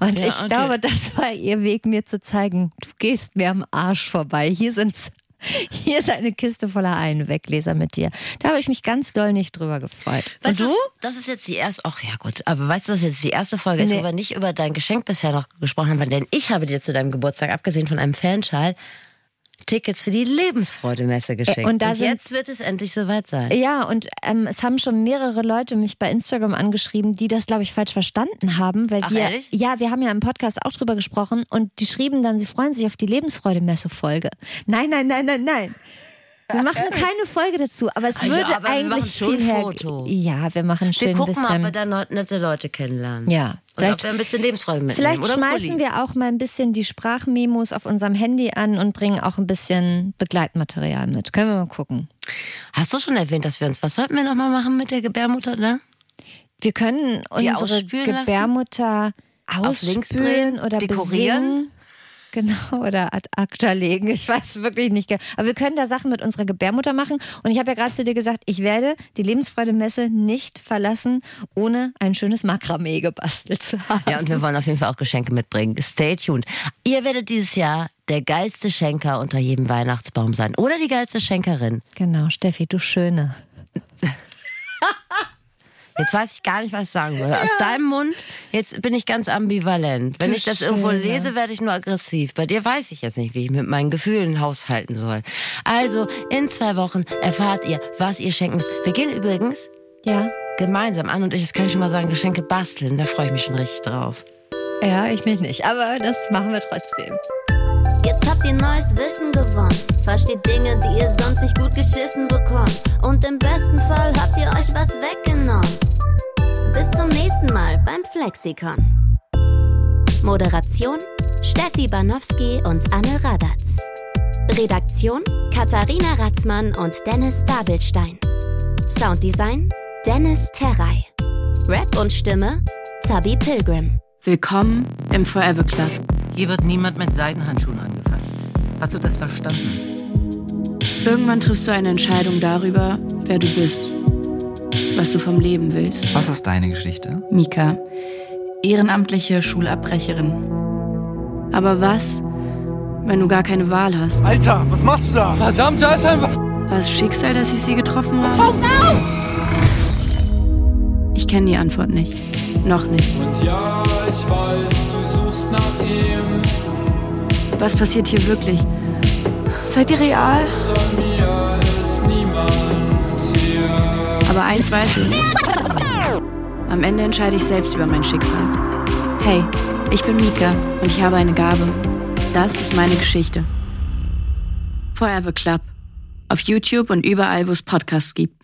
Und Ja, ich okay. glaube, das war ihr Weg, mir zu zeigen, du gehst mir am Arsch vorbei. Hier sind's. Hier ist eine Kiste voller Einweggläser mit dir. Da habe ich mich ganz doll nicht drüber gefreut. Weißt Und du? Das, das ist jetzt die erste, ach ja gut, aber weißt du, das ist jetzt die erste Folge ist, Nee. wo wir nicht über dein Geschenk bisher noch gesprochen haben, denn ich habe dir zu deinem Geburtstag, abgesehen von einem Fanschal, Tickets für die Lebensfreude-Messe geschenkt. Äh, und da sind- jetzt wird es endlich soweit sein. Ja, und ähm, es haben schon mehrere Leute mich bei Instagram angeschrieben, die das, glaube ich, falsch verstanden haben. Weil Ach, wir, ehrlich? Ja, wir haben ja im Podcast auch drüber gesprochen und die schrieben dann, sie freuen sich auf die Lebensfreude-Messe-Folge. Nein, nein, nein, nein, nein. Wir machen keine Folge dazu, aber es Ah ja, würde aber wir eigentlich viel her. Foto. Ja, wir machen schön Wir gucken bisschen. mal, ob wir da nette Leute kennenlernen. Ja, vielleicht- ein bisschen Lebensfreude mitnehmen. Vielleicht schmeißen Kuli. wir auch mal ein bisschen die Sprachmemos auf unserem Handy an und bringen auch ein bisschen Begleitmaterial mit. Können wir mal gucken. Hast du schon erwähnt, dass wir uns, was wollten wir nochmal machen mit der Gebärmutter, ne? Wir können Die unsere lassen? Gebärmutter links ausspülen oder Dekorieren? besingen. Genau, oder ad acta legen. Ich weiß wirklich nicht. ge- Aber wir können da Sachen mit unserer Gebärmutter machen. Und ich habe ja gerade zu dir gesagt, ich werde die Lebensfreude-Messe nicht verlassen, ohne ein schönes Makramee gebastelt zu haben. Ja, und wir wollen auf jeden Fall auch Geschenke mitbringen. Stay tuned. Ihr werdet dieses Jahr der geilste Schenker unter jedem Weihnachtsbaum sein. Oder die geilste Schenkerin. Genau, Steffi, du Schöne. Jetzt weiß ich gar nicht, was ich sagen soll. Aus deinem Mund, jetzt bin ich ganz ambivalent. Wenn Du ich das irgendwo lese, werde ich nur aggressiv. Bei dir weiß ich jetzt nicht, wie ich mit meinen Gefühlen haushalten soll. Also, in zwei Wochen erfahrt ihr, was ihr schenken müsst. Wir gehen übrigens Ja. gemeinsam an und ich, das kann ich schon mal sagen, Geschenke basteln. Da freue ich mich schon richtig drauf. Ja, ich mich nicht. Aber das machen wir trotzdem. Jetzt habt ihr neues Wissen gewonnen. Versteht Dinge, die ihr sonst nicht gut geschissen bekommt. Und im besten Fall habt ihr euch was weggenommen. Bis zum nächsten Mal beim Flexikon. Moderation Steffi Banowski und Anne Radatz. Redaktion Katharina Ratzmann und Dennis Dabelstein. Sounddesign Dennis Terrei. Rap und Stimme Zabi Pilgrim. Willkommen im Forever Club. Hier wird niemand mit Seidenhandschuhen angefasst. Hast du das verstanden? Irgendwann triffst du eine Entscheidung darüber, wer du bist, was du vom Leben willst. Was ist deine Geschichte? Mika, ehrenamtliche Schulabbrecherin. Aber was, wenn du gar keine Wahl hast? Alter, was machst du da? Verdammt, da ist ein... War es Schicksal, dass ich sie getroffen habe? Ich kenne die Antwort nicht. Noch nicht. Und ja, ich weiß, du suchst nach ihm. Was passiert hier wirklich? Seid ihr real? Aber eins weiß ich. Am Ende entscheide ich selbst über mein Schicksal. Hey, ich bin Mika und ich habe eine Gabe. Das ist meine Geschichte. Forever Club. Auf YouTube und überall, wo es Podcasts gibt.